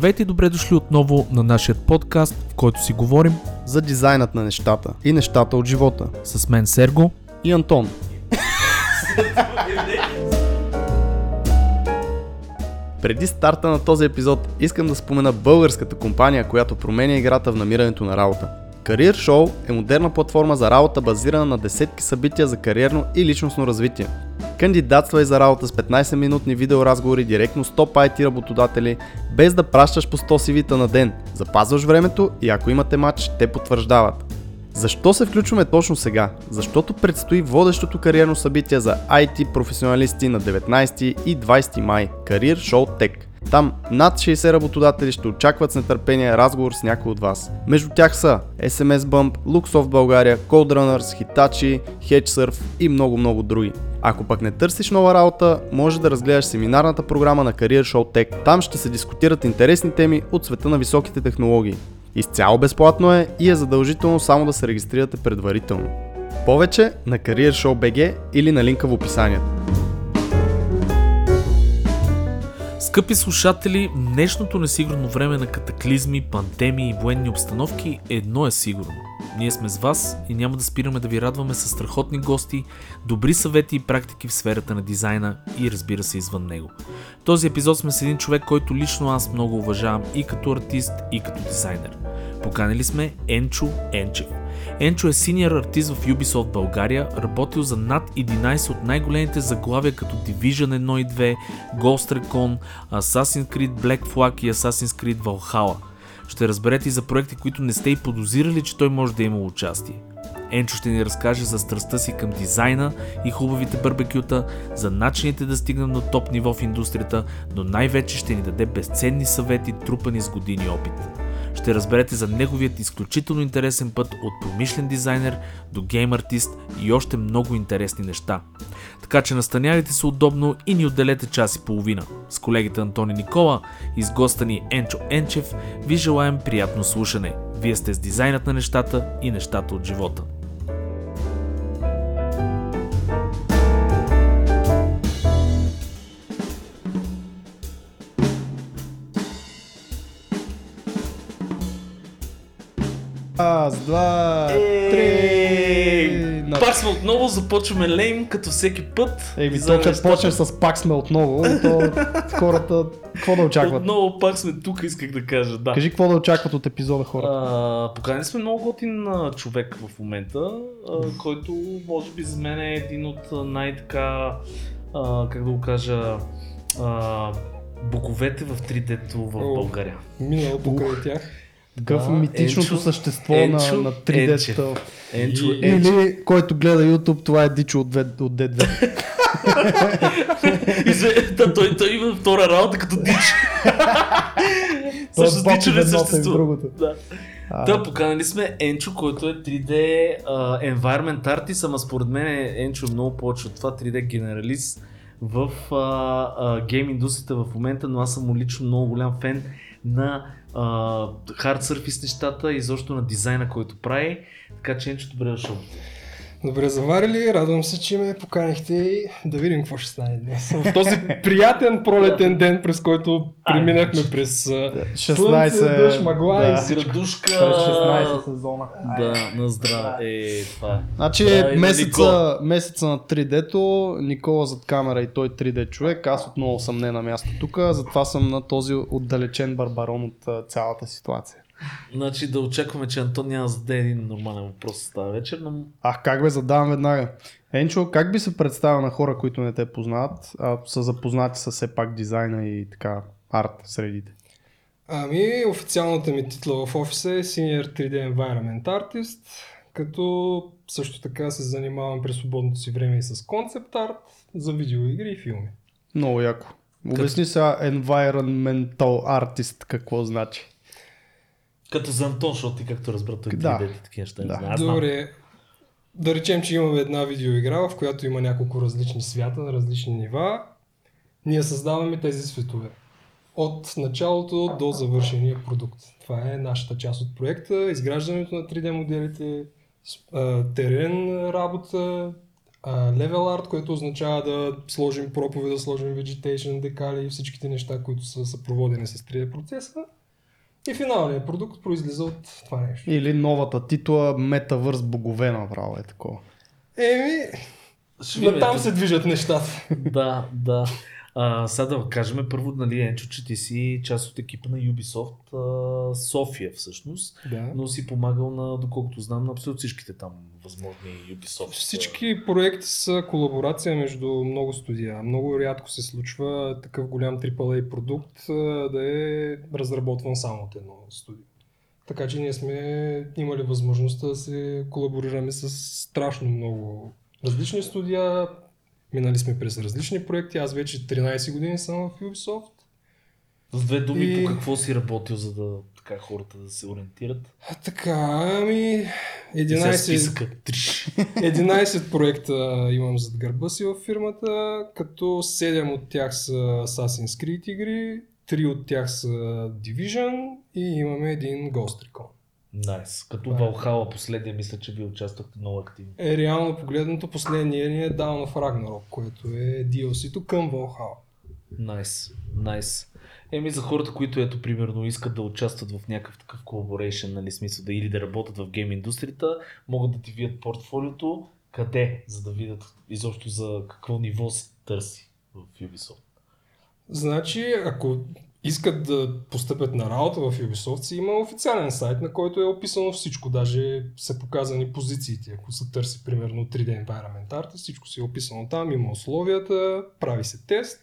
Здравейте и добре дошли отново на нашия подкаст, в който си говорим за дизайнът на нещата и нещата от живота. с мен Серго. И Антон. Преди старта на този епизод искам да спомена българската компания, която променя играта в намирането на работа. Career Show е модерна платформа за работа базирана на десетки събития за кариерно и личностно развитие. Кандидатствай за работа с 15-минутни видеоразговори директно с топ IT работодатели, без да пращаш по 100 CV-та на ден. Запазваш времето и ако имате матч, те потвърждават. Защо се включваме точно сега? Защото предстои водещото кариерно събитие за IT професионалисти на 19 и 20 май – Career Show Tech. Там над 60 работодатели ще очакват с нетърпение разговор с някой от вас. Между тях са SMS Bump, Luxoft България, Coderunners, Hitachi, HedgeSurf и много-много други. Ако пък не търсиш нова работа, може да разгледаш семинарната програма на Career Show Tech. Там ще се дискутират интересни теми от света на високите технологии. Изцяло безплатно е и е задължително само да се регистрирате предварително. Повече на Career BG или на линка в описанието. Скъпи слушатели, днешното несигурно време на катаклизми, пандемии и военни обстановки едно е сигурно. Ние сме с вас и няма да спираме да ви радваме с страхотни гости, добри съвети и практики в сферата на дизайна и разбира се извън него. В този епизод сме с един човек, който лично аз много уважавам и като артист, и като дизайнер. Поканили сме Енчо Енчев. Енчо е синьор артист в Ubisoft България, работил за над 11 от най-големите заглавия като Division 1 и 2, Ghost Recon, Assassin's Creed Black Flag и Assassin's Creed Valhalla. Ще разберете и за проекти, които не сте и подозирали, че той може да има участие. Енчо ще ни разкаже за страстта си към дизайна и хубавите барбекюта, за начините да стигнем до топ ниво в индустрията, но най-вече ще ни даде безценни съвети, трупани с години опит. Ще разберете за неговият изключително интересен път от промишлен дизайнер до гейм артист и още много интересни неща. Така че настанявайте се удобно и ни отделете час и половина. С колегите Антони Никола и с госта ни Енчо Енчев ви желаем приятно слушане. Вие сте с дизайнът на нещата и нещата от живота. Раз, два, Ей! три. На- Пак сме отново, започваме лейм, като всеки път. Еми, то като почнеш с пак сме отново, то хората какво да очакват? Отново пак сме тук, исках да кажа, да. Кажи какво да очакват от епизода хората. А, поканили сме много готин а, човек в момента, а, който може би за мен е един от а, най-така, а, как да го кажа, а, боговете в 3D-то в О. България. Минало покрай тях. Такъв да, митичното Енчо- същество Енчо на, на 3D-та. Енчев. Енчо, И- Енчо. Или който гледа YouTube, това е Дичо от, от D2. Изве- Та, той, той има втора работа като дич. Е Също с боб дичо не съществува. Да. А, Та, поканали сме Енчо, който е 3D а, environment artist, ама според мен е Енчо е много повече от това 3D генералист в а, а, гейм индустрията в момента, но аз съм лично много голям фен на hard surface нещата и защо на дизайна, който прави. Така че Енчо, добре дошъл. Добре заварили, радвам се, че ме поканихте и да видим какво ще стане днес. В този приятен пролетен ден, през който преминахме през а, 16 слънце, дъжд, мъгла да. и. През 16 сезона. Да, на здраве. Е, това е. Значи Да, месеца, месеца на 3D-то, Никола зад камера и той 3D човек, аз отново съм не на място тук, затова съм на този отдалечен барбарон от цялата ситуация. Значи да очакваме, че Антон няма да зададе един нормален въпрос тази вечер, но Ах, как бе, задавам веднага. Енчо, как би се представил на хора, които не те познават, а са запознати с все пак дизайна и така арт средите? Ами, официалната ми титла в офиса е Senior 3D Environment Artist, като също така се занимавам през свободното си време и с концепт арт за видеоигри и филми. Много яко. Обясни сега environmental artist какво значи. Като за Антон, защото ти както разбра той Да. 3D и такива неща не Да. Аз. Добре, да речем, че имаме една видеоигра, в която има няколко различни свята на различни нива. Ние създаваме тези светове. От началото до завършения продукт. Това е нашата част от проекта. Изграждането на 3D моделите, терен работа, а, level art, което означава да сложим пропове, да сложим vegetation, декали и всичките неща, които са съпроводени с 3D процеса. И финалният продукт произлиза от това нещо. Или новата титла Метавърс богове направо е такова. Еми, на там се движат нещата. Да, да. А, сега да кажем първо, нали, Енчо, че ти си част от екипа на Ubisoft а, София всъщност, Да. но си помагал на, доколкото знам, на абсолютно всичките там възможни Ubisoft. Всички проекти са колаборация между много студия. Много рядко се случва такъв голям AAA продукт да е разработван само от едно студио. Така че ние сме имали възможността да се колаборираме с страшно много различни студия. Минали сме през различни проекти. Аз вече 13 години съм в Ubisoft. С две думи, И- по какво си работил, за да така хората да се ориентират? А, така, ами... И сега 11, списъка. Триш. 11 проекта имам зад гърба си в фирмата, като 7 от тях са Assassin's Creed игри, 3 от тях са Division и имаме един Ghost Recon. Найс. Като Това е. Valhalla последния, мисля, че ви участвахте много активно. Е, реално погледнато последния ни е Down of Ragnarok, което е DLC-то към Valhalla. Найс, найс. Еми за хората, които ето примерно искат да участват в някакъв такъв колаборейшн, нали, смисъл да или да работят в гейм индустрията, могат да ти видят портфолиото, къде, за да видят изобщо за какво ниво се търси в Ubisoft. Значи, ако искат да постъпят на работа в Ubisoft, си има официален сайт, на който е описано всичко. Даже са показани позициите. Ако се търси, примерно, 3D Environment Art, всичко си е описано там, има условията, прави се тест.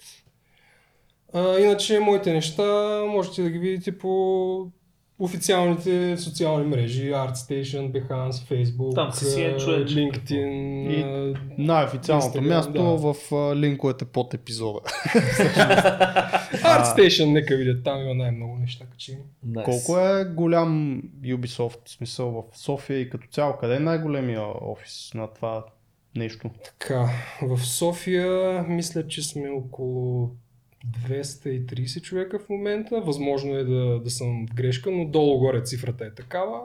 А, иначе, моите неща можете да ги видите по официалните социални мрежи, ArtStation, Behance, Facebook, Там си си е а, човече, LinkedIn, И Най-официалното Instagram, място да. в линковете под епизода. ArtStation, нека видят, там има най-много неща качени. Найс. Колко е голям Ubisoft, в смисъл в София и като цяло? Къде е най-големия офис на това нещо? Така, в София мисля, че сме около 230 човека в момента. Възможно е да, да съм в грешка, но долу-горе цифрата е такава.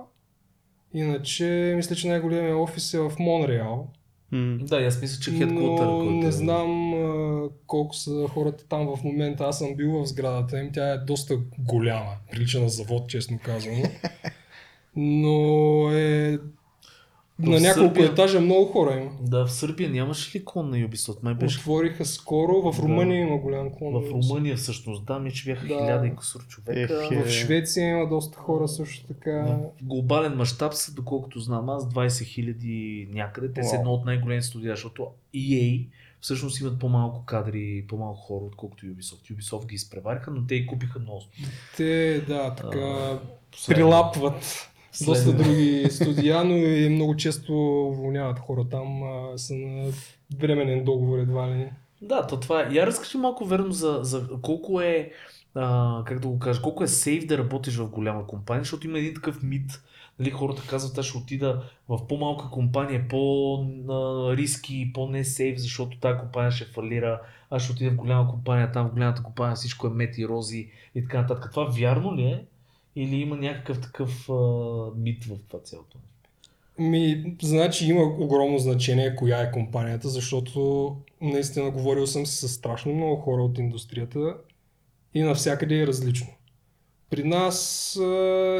Иначе, мисля, че най-големия офис е в Монреал. М, Да, аз мисля, че хедкотър, Но не е- знам а, колко са хората там в момента. Аз съм бил в сградата им. Тя е доста голяма. Прилича на завод, честно казано. Но е... На няколко Сърбия- етажа много хора има. Да, в Сърбия нямаше ли клон на Ubisoft? Май беше Отвориха скоро. В Да. Румъния има голям клон. в Румъния всъщност. Да, ми че бяха Да. хиляда и кусор човека. Ех, е. В Швеция има доста хора също така. В глобален мащаб са, доколкото знам аз, 20 хиляди някъде. Те са едно от най-големите студия, защото EA всъщност имат по-малко кадри, по-малко хора, отколкото Ubisoft. Ubisoft ги изпревариха, но те и купиха много. Те, да, така Последно. прилапват доста Следно. други студия, но и много често уволняват хора там, а, са на временен договор едва ли. Да, то това е. Я разкажи малко верно за, за колко е, а, как да го кажа, колко е сейф да работиш в голяма компания, защото има един такъв мит. Нали, хората казват, аз ще отида в по-малка компания, по-риски, по-не сейф, защото тази компания ще фалира. Аз ще отида в голяма компания, там в голямата компания всичко е мет и рози и така нататък. Това вярно ли е? Или има някакъв такъв а, мит в това цялото? Ми, значи има огромно значение коя е компанията, защото наистина говорил съм с страшно много хора от индустрията и навсякъде е различно. При нас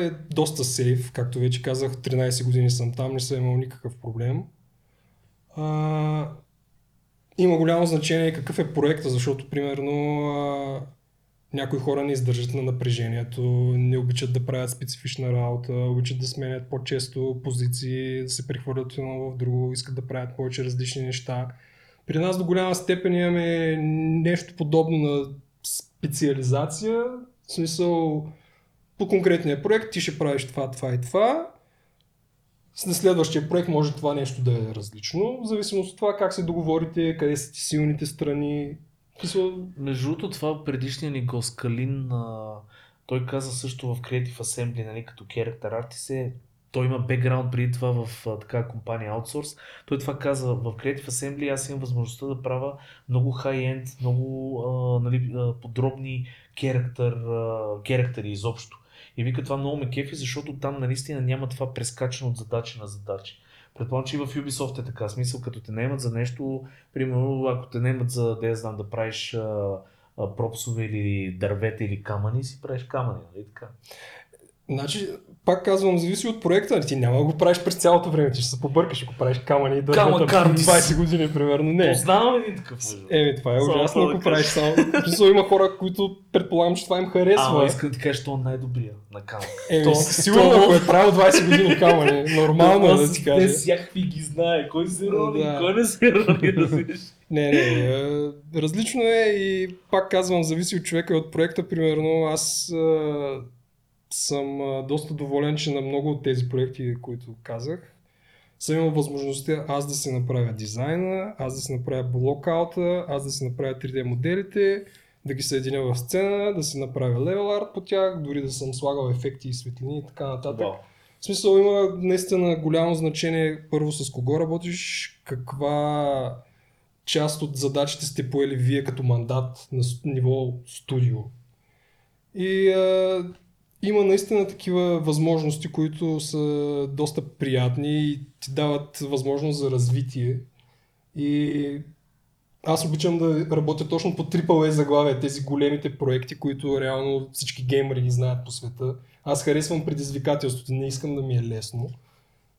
е доста сейф, както вече казах, 13 години съм там, не съм имал никакъв проблем. А, има голямо значение какъв е проекта, защото примерно някои хора не издържат на напрежението, не обичат да правят специфична работа, обичат да сменят по-често позиции, да се прехвърлят едно в друго, искат да правят повече различни неща. При нас до голяма степен имаме нещо подобно на специализация, в смисъл по конкретния проект ти ще правиш това, това и това. На следващия проект може това нещо да е различно, в зависимост от това как се договорите, къде са ти силните страни. Между другото, това предишния ни гост Калин, той каза също в Creative Assembly, нали, като character artist е, той има бекграунд преди това в а, така компания Outsource. Той това каза, в Creative Assembly аз имам възможността да правя много high-end, много а, нали, подробни character, а, character изобщо. И вика това много ме кефи, защото там наистина няма това прескачане от задачи на задачи. Предполагам, че и в Ubisoft е така. Смисъл, като те наемат за нещо, примерно, ако те наемат за, да я знам, да правиш а, а, пропсове или дървета или камъни, си правиш камъни, нали така? Значи, пак казвам, зависи от проекта. Ти няма да го правиш през цялото време, ти ще се побъркаш, ако правиш камъни и дървета картис. 20 години, примерно. Не. Познавам един такъв. Еми, това е Само ужасно, това да ако правиш само. Смисъл, има хора, които предполагам, че това им харесва. Ама искам да ти кажа, че он най-добрия на камън. Еми, То- сигурно, то- ако е правил 20 години камъни, нормално е да ти Те кажа. всякакви ги знае. Кой се рони, Да. кой не се рони, разбираш? Не, не, е, различно е и пак казвам, зависи от човека и от проекта. Примерно аз съм доста доволен, че на много от тези проекти, които казах, съм имал възможността аз да си направя дизайна, аз да си направя блокаута, аз да си направя 3D моделите, да ги съединя в сцена, да си направя левел арт по тях, дори да съм слагал ефекти и светлини и така нататък. Вау. В смисъл има наистина голямо значение първо с кого работиш, каква част от задачите сте поели вие като мандат на ниво студио. И а, има наистина такива възможности, които са доста приятни и ти дават възможност за развитие. И аз обичам да работя точно по AAA заглавия, тези големите проекти, които реално всички геймери ги знаят по света. Аз харесвам предизвикателството, не искам да ми е лесно.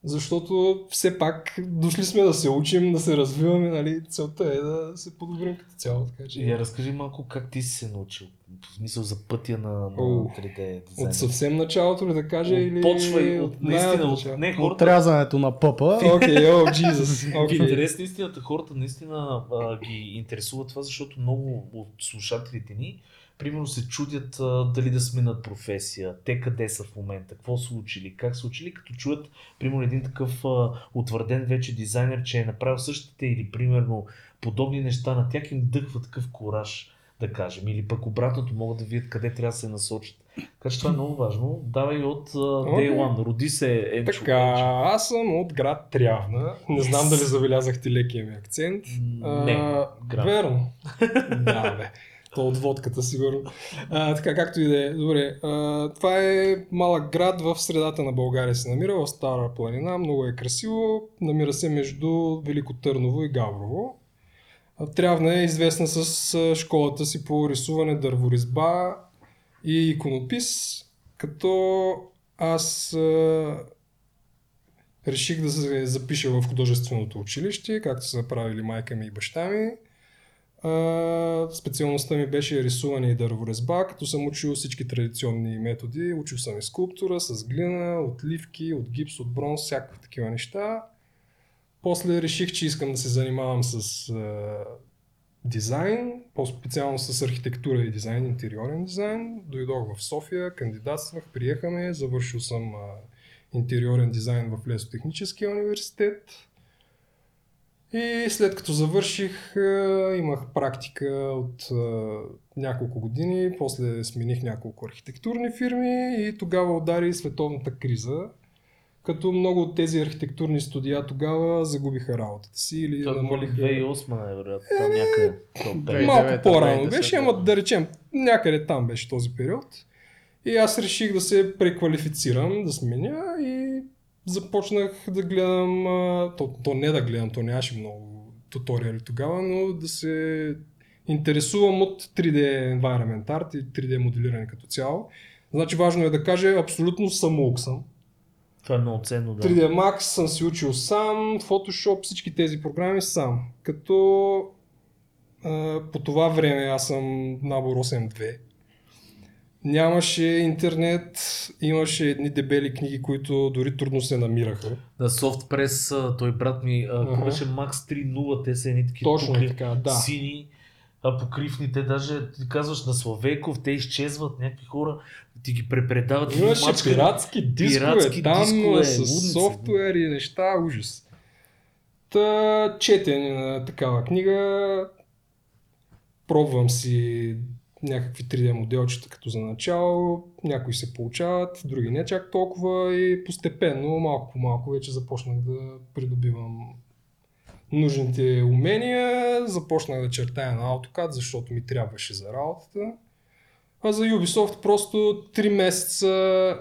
Защото все пак дошли сме да се учим, да се развиваме, нали? Целта е да се подобрим като цяло. Така че... Я разкажи малко как ти си се научил. В смисъл за пътя на, на О, 3D дизайна. От съвсем началото ли да кажа или... Почвай от наистина, от, най-отначало? не, хората, Отрязането на пъпа. Окей, о, Jesus. В Окей. интерес на истината, хората наистина а, ги интересува това, защото много от слушателите ни, примерно се чудят а, дали да сменят професия, те къде са в момента, какво са учили, как са учили, като чуят, примерно един такъв а, утвърден вече дизайнер, че е направил същите или примерно подобни неща, на тях им дъхва такъв кораж, да кажем, или пък обратното могат да видят къде трябва да се насочат. Така че това е много важно. Давай от а, Day. One. Роди се Енчо. Така, аз съм от град Трявна. Не знам дали забелязахте лекия ми акцент. Не, А, град. Верно. да, бе. То от водката, сигурно. А, така, както и да е. Добре. А, това е малък град в средата на България се намира, в Стара планина. Много е красиво. Намира се между Велико Търново и Гаврово. Трявна е известна с школата си по рисуване, дърворизба и иконопис, като аз а, реших да се запиша в художественото училище, както са правили майка ми и баща ми. Специалността ми беше рисуване и дърворезба, като съм учил всички традиционни методи. Учил съм и скулптура с глина, отливки, от гипс, от бронз, всякакви такива неща. После реших, че искам да се занимавам с а, дизайн, по-специално с архитектура и дизайн, интериорен дизайн. Дойдох в София, кандидатствах, приехаме, завършил съм а, интериорен дизайн в Лесотехническия университет. И след като завърших, а, имах практика от а, няколко години, после смених няколко архитектурни фирми и тогава удари световната криза, като много от тези архитектурни студия тогава загубиха работата си или Това говорих намалиха... 2008 най-вероятно, там някъде. Малко 2009, по-рано 2010, беше, ама да речем, някъде там беше този период. И аз реших да се преквалифицирам, да сменя и започнах да гледам, а, то, то не да гледам, то нямаше много туториали тогава, но да се интересувам от 3D environment art и 3D моделиране като цяло. Значи важно е да кажа, абсолютно самоук съм. Това е много ценно, да. 3D Max съм си учил сам, Photoshop, всички тези програми сам. Като а, по това време аз съм набор 8.2. Нямаше интернет, имаше едни дебели книги, които дори трудно се намираха. На SoftPress, а, той брат ми, а, какво Аха. беше Max 3.0, те са едни такива Точно покри- така, да. сини, а, покривни, те даже ти казваш на Славейков, те изчезват, някакви хора ти ги препредават. Имаше мачкани. пиратски дискове Пиратски там дискове, с лудница. софтуер и неща, ужас. Та, четене на такава книга, пробвам си някакви 3D моделчета като за начало, някои се получават, други не чак толкова и постепенно, малко по малко вече започнах да придобивам нужните умения, започнах да чертая на AutoCAD, защото ми трябваше за работата. А за Ubisoft просто 3 месеца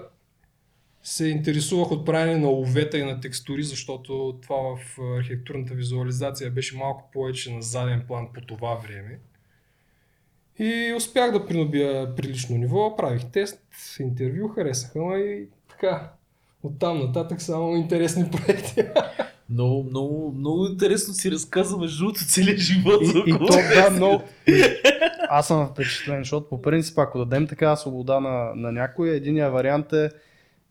се интересувах от правене на овета и на текстури, защото това в архитектурната визуализация беше малко повече на заден план по това време. И успях да придобия прилично ниво, правих тест, интервю, харесаха ме и така. Оттам нататък само интересни проекти. Много, много, много интересно си разказва между другото целият живот. И, и то, да, 10. много... Аз съм впечатлен, защото по принцип, ако дадем такава свобода на, на някой, единия вариант е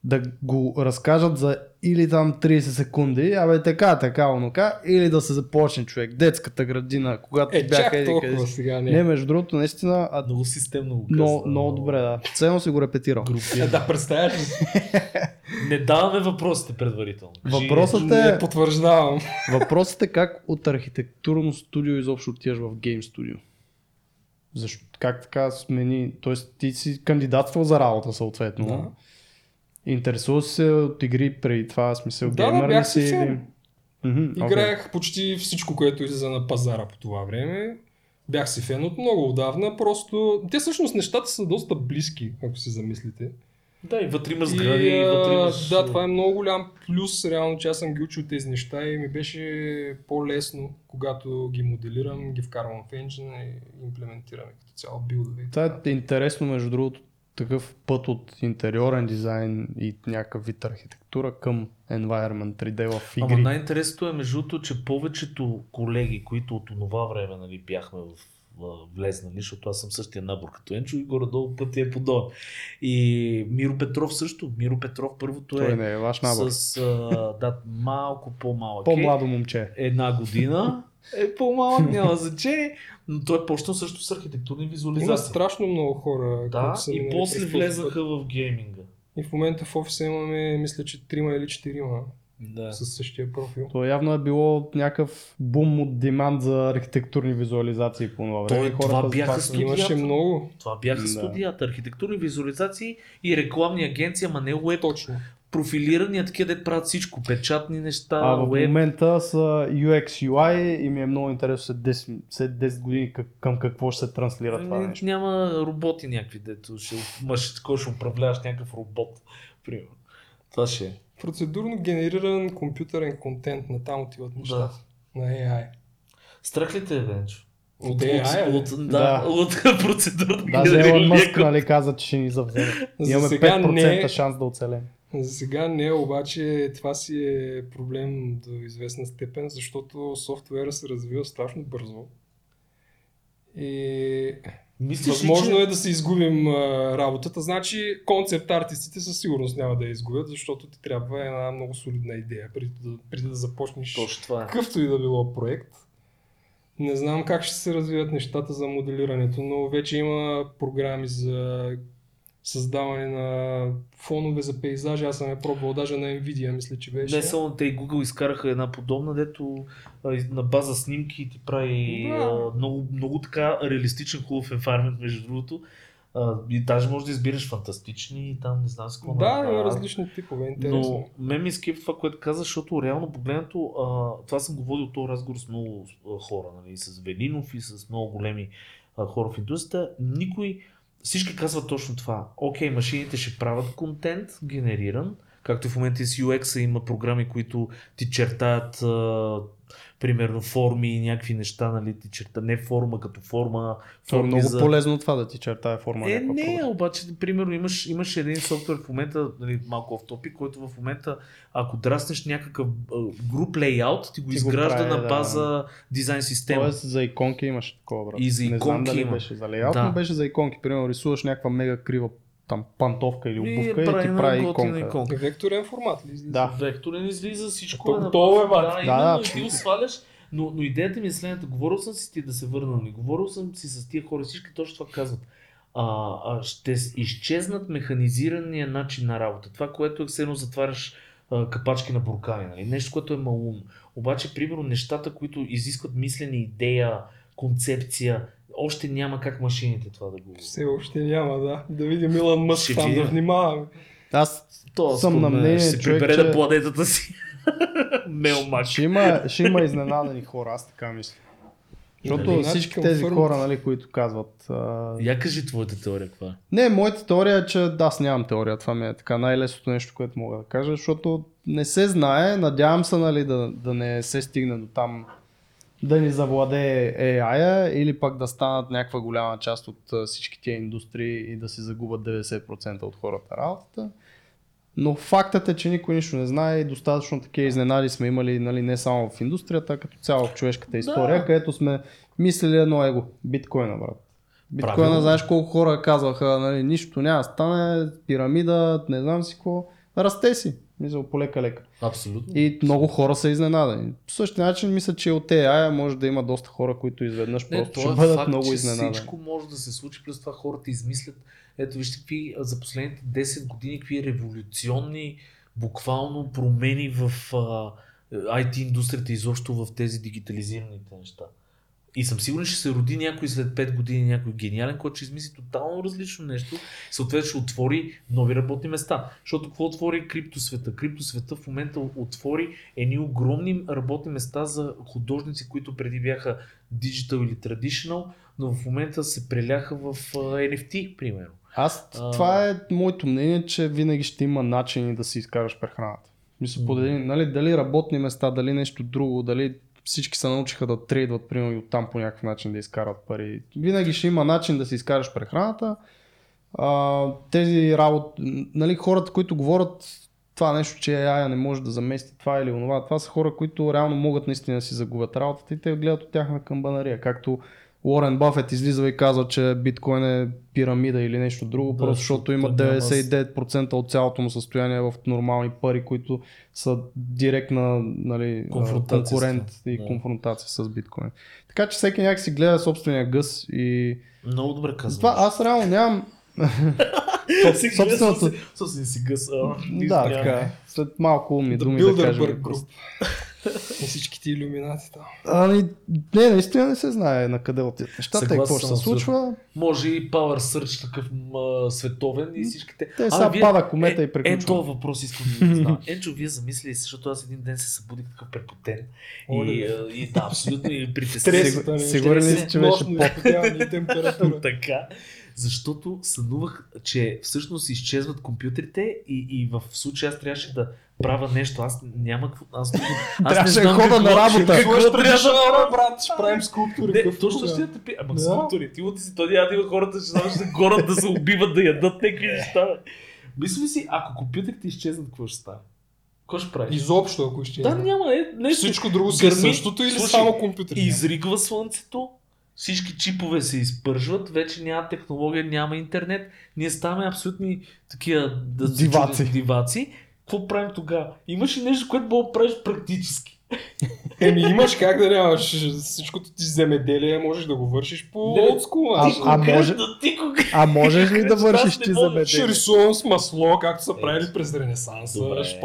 да го разкажат за или там 30 секунди, абе така, така, онока, или да се започне човек, детската градина, когато Е, бяха еди къде сега не. Не, между другото, наистина, а, Много системно го много, каза. много добре, да. Ценно си го репетирал. Е, Групирано. да, представяш ли? Не даваме въпросите предварително. Въпросът Не е, потвърждавам. въпросът е как от архитектурно студио изобщо отиваш в гейм студио. Защо? Как така смени? Тоест ти си кандидатствал за работа съответно. Да. Интересува се от игри преди това, смисъл Да, да, геймър ли си? или- окей. Играех почти всичко, което излиза на пазара по това време. Бях си фен от много отдавна, просто... Те всъщност нещата са доста близки, ако си замислите. Да, и вътре има сгради, и, вътре имаш... Да, това е много голям плюс, реално, че аз съм ги учил тези неща и ми беше по-лесно, когато ги моделирам, ги вкарвам в engine и имплементираме като цяло билдове. Това е интересно, между другото, такъв път от интериорен дизайн и някакъв вид архитектура към environment 3D в игри. Ама най-интересното е между другото, че повечето колеги, които от това време нали, бяхме в, влезнали, защото аз съм същия набор като Енчо и горе-долу пътя е подобен. И Миро Петров също. Миро Петров първото Той е не е ваш набор. с а, да, малко по-малък. По-младо момче. Една година е по-малък, няма значение, но той е почнал също с архитектурни Има визуализации. страшно много хора, Да, които са и после влезаха в гейминга. И в момента в офиса имаме, мисля, че трима или четирима Да. с същия профил. То явно е било някакъв бум от демант за архитектурни визуализации по това време. Той- това бяха студии. Имаше Студията. много. Това бяха Да. студията, архитектурни визуализации и рекламни агенции, ама не веб, Точно. Профилирани, а такива де правят всичко, печатни неща, А в веб. момента са UX, UI и ми е много интересно след 10, след 10 години как, към какво ще се транслира това Ами, нещо. Няма роботи някакви, дето ще, мъж, кой ще управляваш някакъв робот, примерно. Това ще е. Процедурно генериран компютърен контент, на там отиват нещата. На AI. Страх ли те е, Венчо? От AI, от, от, Да. да, от процедурно Даже Елон. Мъск нали, каза, че ще ни завземе. За Имаме сега 5% не, шанс да оцелем. За сега не, обаче това си е проблем до известна степен, защото софтуера се развива страшно бързо. И Мислиш ли, Възможно че... е да се изгубим а, работата. Значи концепт артистите със сигурност няма да я изгубят, защото ти трябва една много солидна идея преди да, преди да започнеш Точно това е. какъвто и да било проект. Не знам как ще се развият нещата за моделирането, но вече има програми за създаване на фонове за пейзажи. Аз съм я пробвал даже на Nvidia, мисля, че беше. Не само те и Google изкараха една подобна, дето на база снимки ти прави Да. а, много, много така реалистичен хубав environment, между другото. А, и даже може да избираш фантастични и там не знам с какво Да, има различни типове. Интересно. Но мен ми изкипва това, което каза, защото реално погледнато, а, това съм го водил този разговор с много хора, нали, с Велинов и с много големи а, хора в индустрията. Никой, всички казват точно това. Окей, машините ще правят контент, генериран, както в момента и с UX има програми, които ти чертаят а, примерно форми и някакви неща, нали, ти черта, не форма като форма, Това е много за... полезно това да ти чертае форма. Е, не, програма. обаче, примерно, имаш, имаш един софтуер в момента, нали, малко в топи, който в момента, ако драснеш някакъв груп лейаут, ти го Ти го изгражда прави, на да. база дизайн система. Тоест за иконки имаш такова, брат. И за Не знам иконки дали има. беше за лейаут, Да. но беше за иконки. Примерно рисуваш някаква мега крива там пантовка или И обувка и, прави ти прави иконка. иконка. Векторен формат ли излиза? Да. Векторен излиза, всичко То е готово е, бат. Да, Да, именно, да, и ти го сваляш. Но, но идеята ми е следната. Говорил съм си ти да се върна, нали? Говорил съм си с тия хора, всички точно това казват. А, а, ще изчезнат механизирания начин на работа. Това, което е все едно затваряш а, капачки на буркани. Нали? Нещо, което е малумно. Обаче, примерно, нещата, които изискват мислене, идея, концепция, още няма как машините това да го... Все още няма, да. Да видим Илон Мъск там да внимаваме. Аз То, съм на мнение, ще човек, прибере че- на планетата си. Мелмак. ще има, ще има изненадани хора, аз така мисля. Защото Нали? всички Към тези фърм- хора, нали, които казват... А... Я кажи твоята теория каква е. Не, моята теория е, че да, аз нямам теория. Това ми е така най-лесното нещо, което мога да кажа, защото не се знае. Надявам се, нали, да, да не се стигне до там да ни завладее AI или пък да станат някаква голяма част от всички тия индустрии и да си загубят 90% от хората работата. Но фактът е, че никой нищо не знае и достатъчно такива изненади сме имали нали, не само в индустрията, а като цяло в човешката история, Да. където сме мислили едно его. Биткоина, брат. Биткоина, Правилно. знаеш колко хора казваха, нали, нищо няма стане, пирамида, не знам си какво. Расте си, мисля, полека-лека. Абсолютно. И много хора са изненадани. По същия начин мисля, че от AI може да има доста хора, които изведнъж Не, просто то ще е бъдат факт, много изненадани. Всичко може да се случи, плюс това хората измислят. Ето вижте какви за последните 10 години какви революционни буквално промени в а, IT индустрията изобщо в тези дигитализираните неща. И съм сигурен, че се роди някой след 5 години, някой гениален, който ще измисли тотално различно нещо, съответно ще отвори нови работни места. Защото какво отвори криптосвета? Криптосвета в момента отвори едни огромни работни места за художници, които преди бяха digital или traditional, но в момента се преляха в NFT, примерно. Аз, А. това е моето мнение, че винаги ще има начини да си изкараш прехраната. Мисля, Мгм. mm. нали, дали работни места, дали нещо друго, дали всички се научиха да трейдват, примерно и оттам по някакъв начин да изкарат пари. Винаги ще има начин да си изкараш прехраната. А, тези работи, нали, хората, които говорят това нещо, че AI не може да замести това или онова, това са хора, които реално могат наистина да си загубят работата и те гледат от тяхна камбанария. Както Уорен Бафет излиза и казва, че биткоин е пирамида или нещо друго, Да, просто защото има защото няма с- 99% от цялото му състояние в нормални пари, които са директна нали, конкурент това. и Да. конфронтация с биткоин. Така че всеки някак си гледа собствения гъс и Много добре казвам. затова аз реално нямам собственото- Собствения си гъс. Да, така. е. След малко умни The думи да кажем. И всичките иллюминати там. Ами, не, наистина не се знае на къде отиват нещата и какво ще се случва. Може и Power Search такъв м, световен и всичките. Те А, сега вие- пада комета е, и приключва. Е, този въпрос искам да знам. Енчо, вие замислили ли, защото аз един ден се събудих такъв препотен. И, и да, абсолютно и притеснен. Сигурен ли си, че беше и температура. така, защото сънувах, че всъщност изчезват компютрите и, и в случая аз трябваше да правя нещо. Аз няма какво. Аз, аз не Трябваше знам да хода какво- на работа. Какво ще трябва да трябва, брат? Ще правим скулптури. не, точно ще те пи. Ама Да. скулптури, ти си, то няма да има хората, че само ще горят да се убиват, да ядат някакви неща. бе. Мисли си, ако компютрите изчезнат, какво ще стане? Какво ще правиш? Изобщо, ако ще. Да, няма, е, нещо. Всичко друго си е Гърми. същото или Слушай, само компютър? Изригва слънцето, всички чипове се изпържват, вече няма технология, няма интернет. Ние ставаме абсолютни такива да Диваци. диваци. Какво правим тогава? Имаш ли нещо, което мога да правиш практически? Еми имаш как да нямаш всичкото ти земеделие, можеш да го вършиш по олдскул а- а може- Да ти кога? А можеш ли да вършиш ти за Ще рисувам с масло, както са Е, правили през Ренесанса, добре.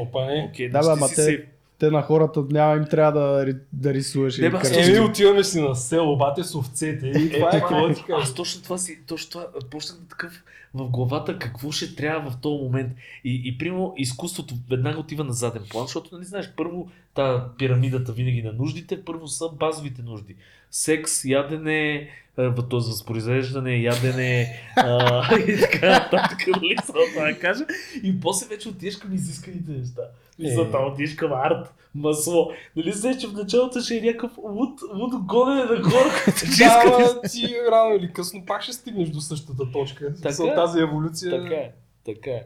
Окей, Да, ама си те- на хората няма им трябва да, да рисуваш. Не, аз. Еми отиваме си на село, бате с овцете и това е ти кажа. Аз точно това си, точно това, почнах да такъв в главата какво ще трябва в този момент. И, и примерно изкуството веднага отива на заден план, защото не знаеш, първо та пирамидата винаги на нуждите, първо са базовите нужди. Секс, ядене, т.е. възпроизвеждане, ядене а, и така нататък, нали, това да кажа. И после вече отиваш към изисканите неща. И Е. за това отиваш към арт, масло. Нали знаеш, че в началото ще е някакъв луд, луд гонене на хора, които ще Да, искат ама ти рано или късно пак ще стигнеш до същата точка. Така е. тази еволюция. Така е, така е.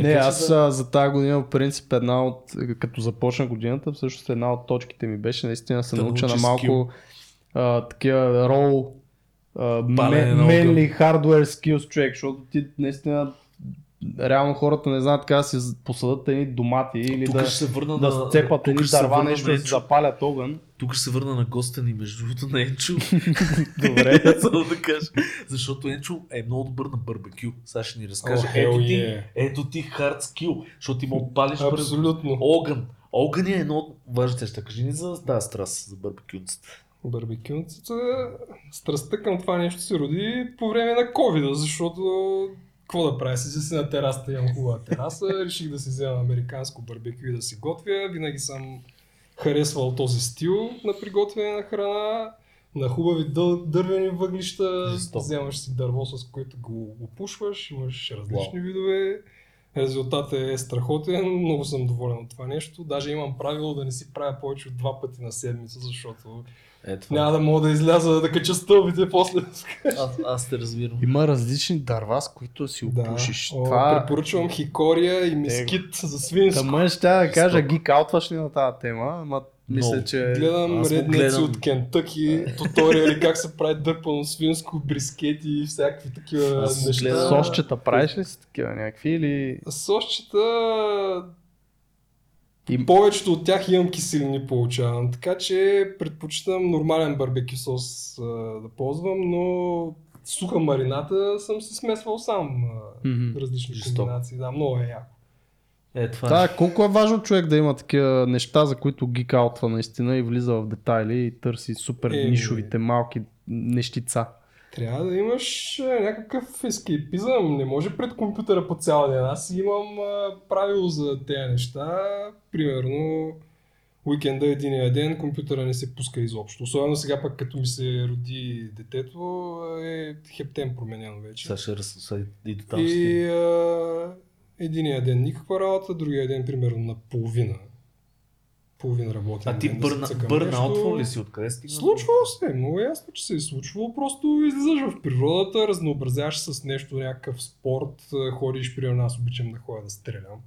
Не, Така че аз да- за тази година, в принцип, една от, като започна годината, всъщност една от точките ми беше наистина да се Да науча на малко а, такива рол, менли hardware skills човек, защото ти наистина реално хората не знаят как да си посадат едни домати или тук да, се да на... сцепат едни дърва, нещо да си запалят огън. Тук ще се върна на госта ни, между другото, на Енчо. Добре. Само да кажа. Защото Енчо е много добър на барбекю. Сега ще ни разкаже. О, ето, hell ти, yeah. ето ти хард скил, защото ти да палиш. Абсолютно. Огън. Огън е едно от важните неща. Кажи ни за тази страст, за барбекюнцата. Барбекюнцата, страстта към това нещо се роди по време на COVID, защото какво да правя? Седя си на терасата, имам хубава тераса, реших да си взема американско барбекю и да си готвя. Винаги съм харесвал този стил на приготвяне на храна. на хубави дъл, дървени въглища, Жестоко. вземаш си дърво, с което го опушваш, имаш различни видове. Резултатът е страхотен, много съм доволен от това нещо. Даже имам правило да не си правя повече от два пъти на седмица, защото Е, това. няма да мога да изляза да кача стълбите после. Аз, аз те разбирам. Има различни дърва, с които си опушиш. О, Това... Препоръчвам хикория и мискит за свинско. Та мъж ще да кажа, Стоп. гик аутваш ли на тази тема, ама мисля, че... Гледам редници гледам. от Кентъки, туториали как се прави дърпано свинско, брискети и всякакви такива Аз неща. Сосчета правиш ли си такива някакви или... Сосчета, И... повечето от тях имам киселини получавам, така че предпочитам нормален барбекю сос а, да ползвам, но суха марината съм си смесвал сам а, различни Жестоко. комбинации. Да, много е яко. Е, това Да, колко е важно човек да има такива неща, за които гик аутва наистина и влиза в детайли и търси супер Е, нишовите малки нещица. Трябва да имаш а, някакъв ескейпизъм. Не може пред компютъра по цял ден. Аз имам а, правило за тези неща. Примерно, уикенда единия ден компютъра не се пуска изобщо. Особено сега пък като ми се роди детето е хептен променено вече. Сега ще раз... сега и до там И а, единия ден никаква работа, другия ден примерно на Половина работи. А ти бърна, бърнаутвал ли си? Откъде стигна? Случвало се, много е ясно, че се е случвало. Просто излизаш в природата, разнообразяваш с нещо, някакъв спорт, ходиш, примерно аз обичам да ходя да стрелям.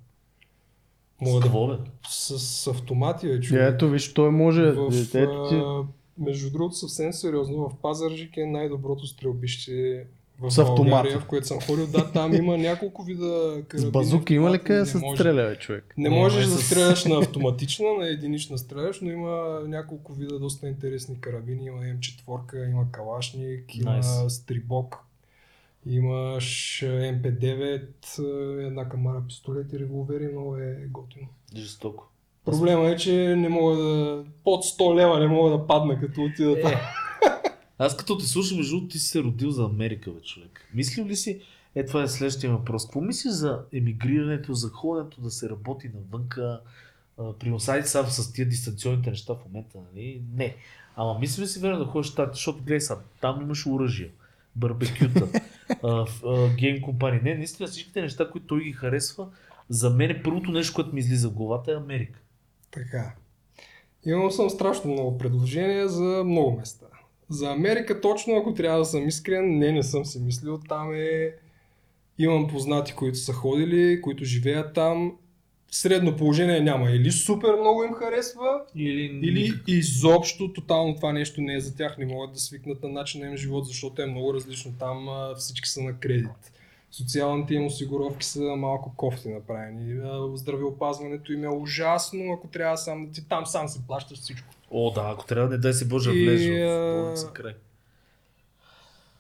С Мога да... какво, бе? С, с автомати, бе, Е, човек. ето виж, той може. в, Детето ти... а, между другото, съвсем сериозно, в Пазаржик е най-доброто стрелбище в С автомат. България, в което съм ходил. Да, там има няколко вида С карабини. базуки има ли къде се стреля, бе, човек? Не можеш май да с- стреляш на автоматична, на единична стреляш, но има няколко вида доста интересни карабини. Има М4, има Калашник, има Nice. Стрибок, имаш МП9, една камара пистолети, револвери, много е готино. Жестоко. Проблема е, че не мога да... Под 100 лева не мога да падна, като отида там. Е, аз като те слушам, между другото, ти си се родил за Америка, бе, човек. Мислил ли си, е това е следващия въпрос, какво мислиш за емигрирането, за ходенето да се работи навънка, а, при сайти сега с тия дистанционните неща в момента, нали? Не. Ама мислиш ли си верно да ходиш щатите, защото гледай сега, там имаш оръжие, барбекюта, гейм компании. Не, наистина всичките неща, които той ги харесва, за мен е първото нещо, което ми излиза в главата е Америка. Така. Имал съм страшно много предложения за много места. За Америка точно, ако трябва да съм искрен, не, не съм си мислил. Там е... Имам познати, които са ходили, които живеят там. Средно положение няма. Или супер много им харесва, Или, или изобщо тотално това нещо не е за тях. Не могат да свикнат на начина им живот, защото е много различно. Там а, всички са на кредит. Социалните им осигуровки са малко кофти направени. Здравеопазването им е ужасно, ако трябва сам, ти там сам си плащаш всичко. О, да, ако трябва, не дай се Боже, И, влезе в а, болница край.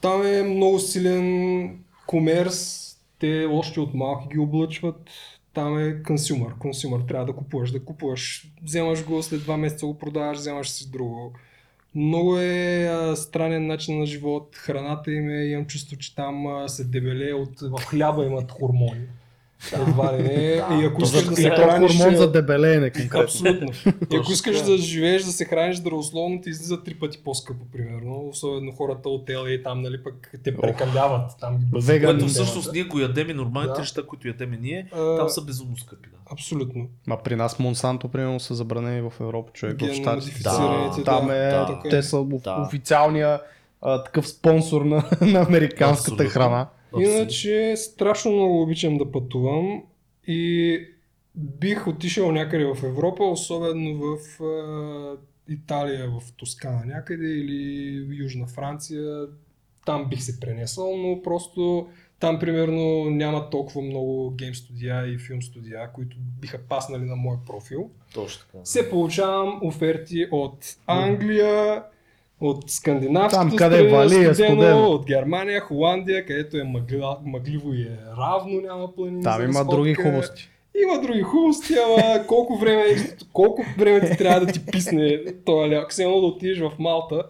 Там е много силен комерс, те още от малки ги облъчват. Там е консюмър. Консюмър трябва да купуваш, да купуваш. Вземаш го, след два месеца го продаваш, вземаш си друго. Много е а, странен начин на живот. Храната им е, имам чувство, че там а, се дебеле от в хляба имат хормони. Едва ли не. И ако искаш за- да се Е, храниш... хормон за дебелеене конкретно. Абсолютно. И ако искаш така. да живееш, да се храниш здравословно, ти излиза три пъти по-скъпо, примерно. Особено хората от LA там, нали, пък те прекаляват. Там ги Веган Което всъщност ние го ядем и нормалните Да. неща, които ядем ние, А, там са безумно скъпи. Да. Абсолютно. Ма при нас Монсанто, примерно, са забранени в Европа, човек, в Генно Штатите. модифицираните, Там е, да, така е. те са Да. официалния а, такъв спонсор на, на американската Абсолютно. храна. Иначе страшно много обичам да пътувам и бих отишъл някъде в Европа, особено в а, Италия, в Тоскана някъде или в Южна Франция. Там бих се пренесъл, но просто там примерно няма толкова много гейм студия и филм студия, които биха паснали на моя профил. Точно така. Се получавам оферти от Англия, от скандинавското Там, къде страни, вали, е студено. от Германия, Холандия, където е мъгля, мъгливо и е равно, няма планини Там има разходка. други хубости. Има други хубости, ама колко време, колко време ти трябва да ти писне този ляк. Все едно да отидеш в Малта,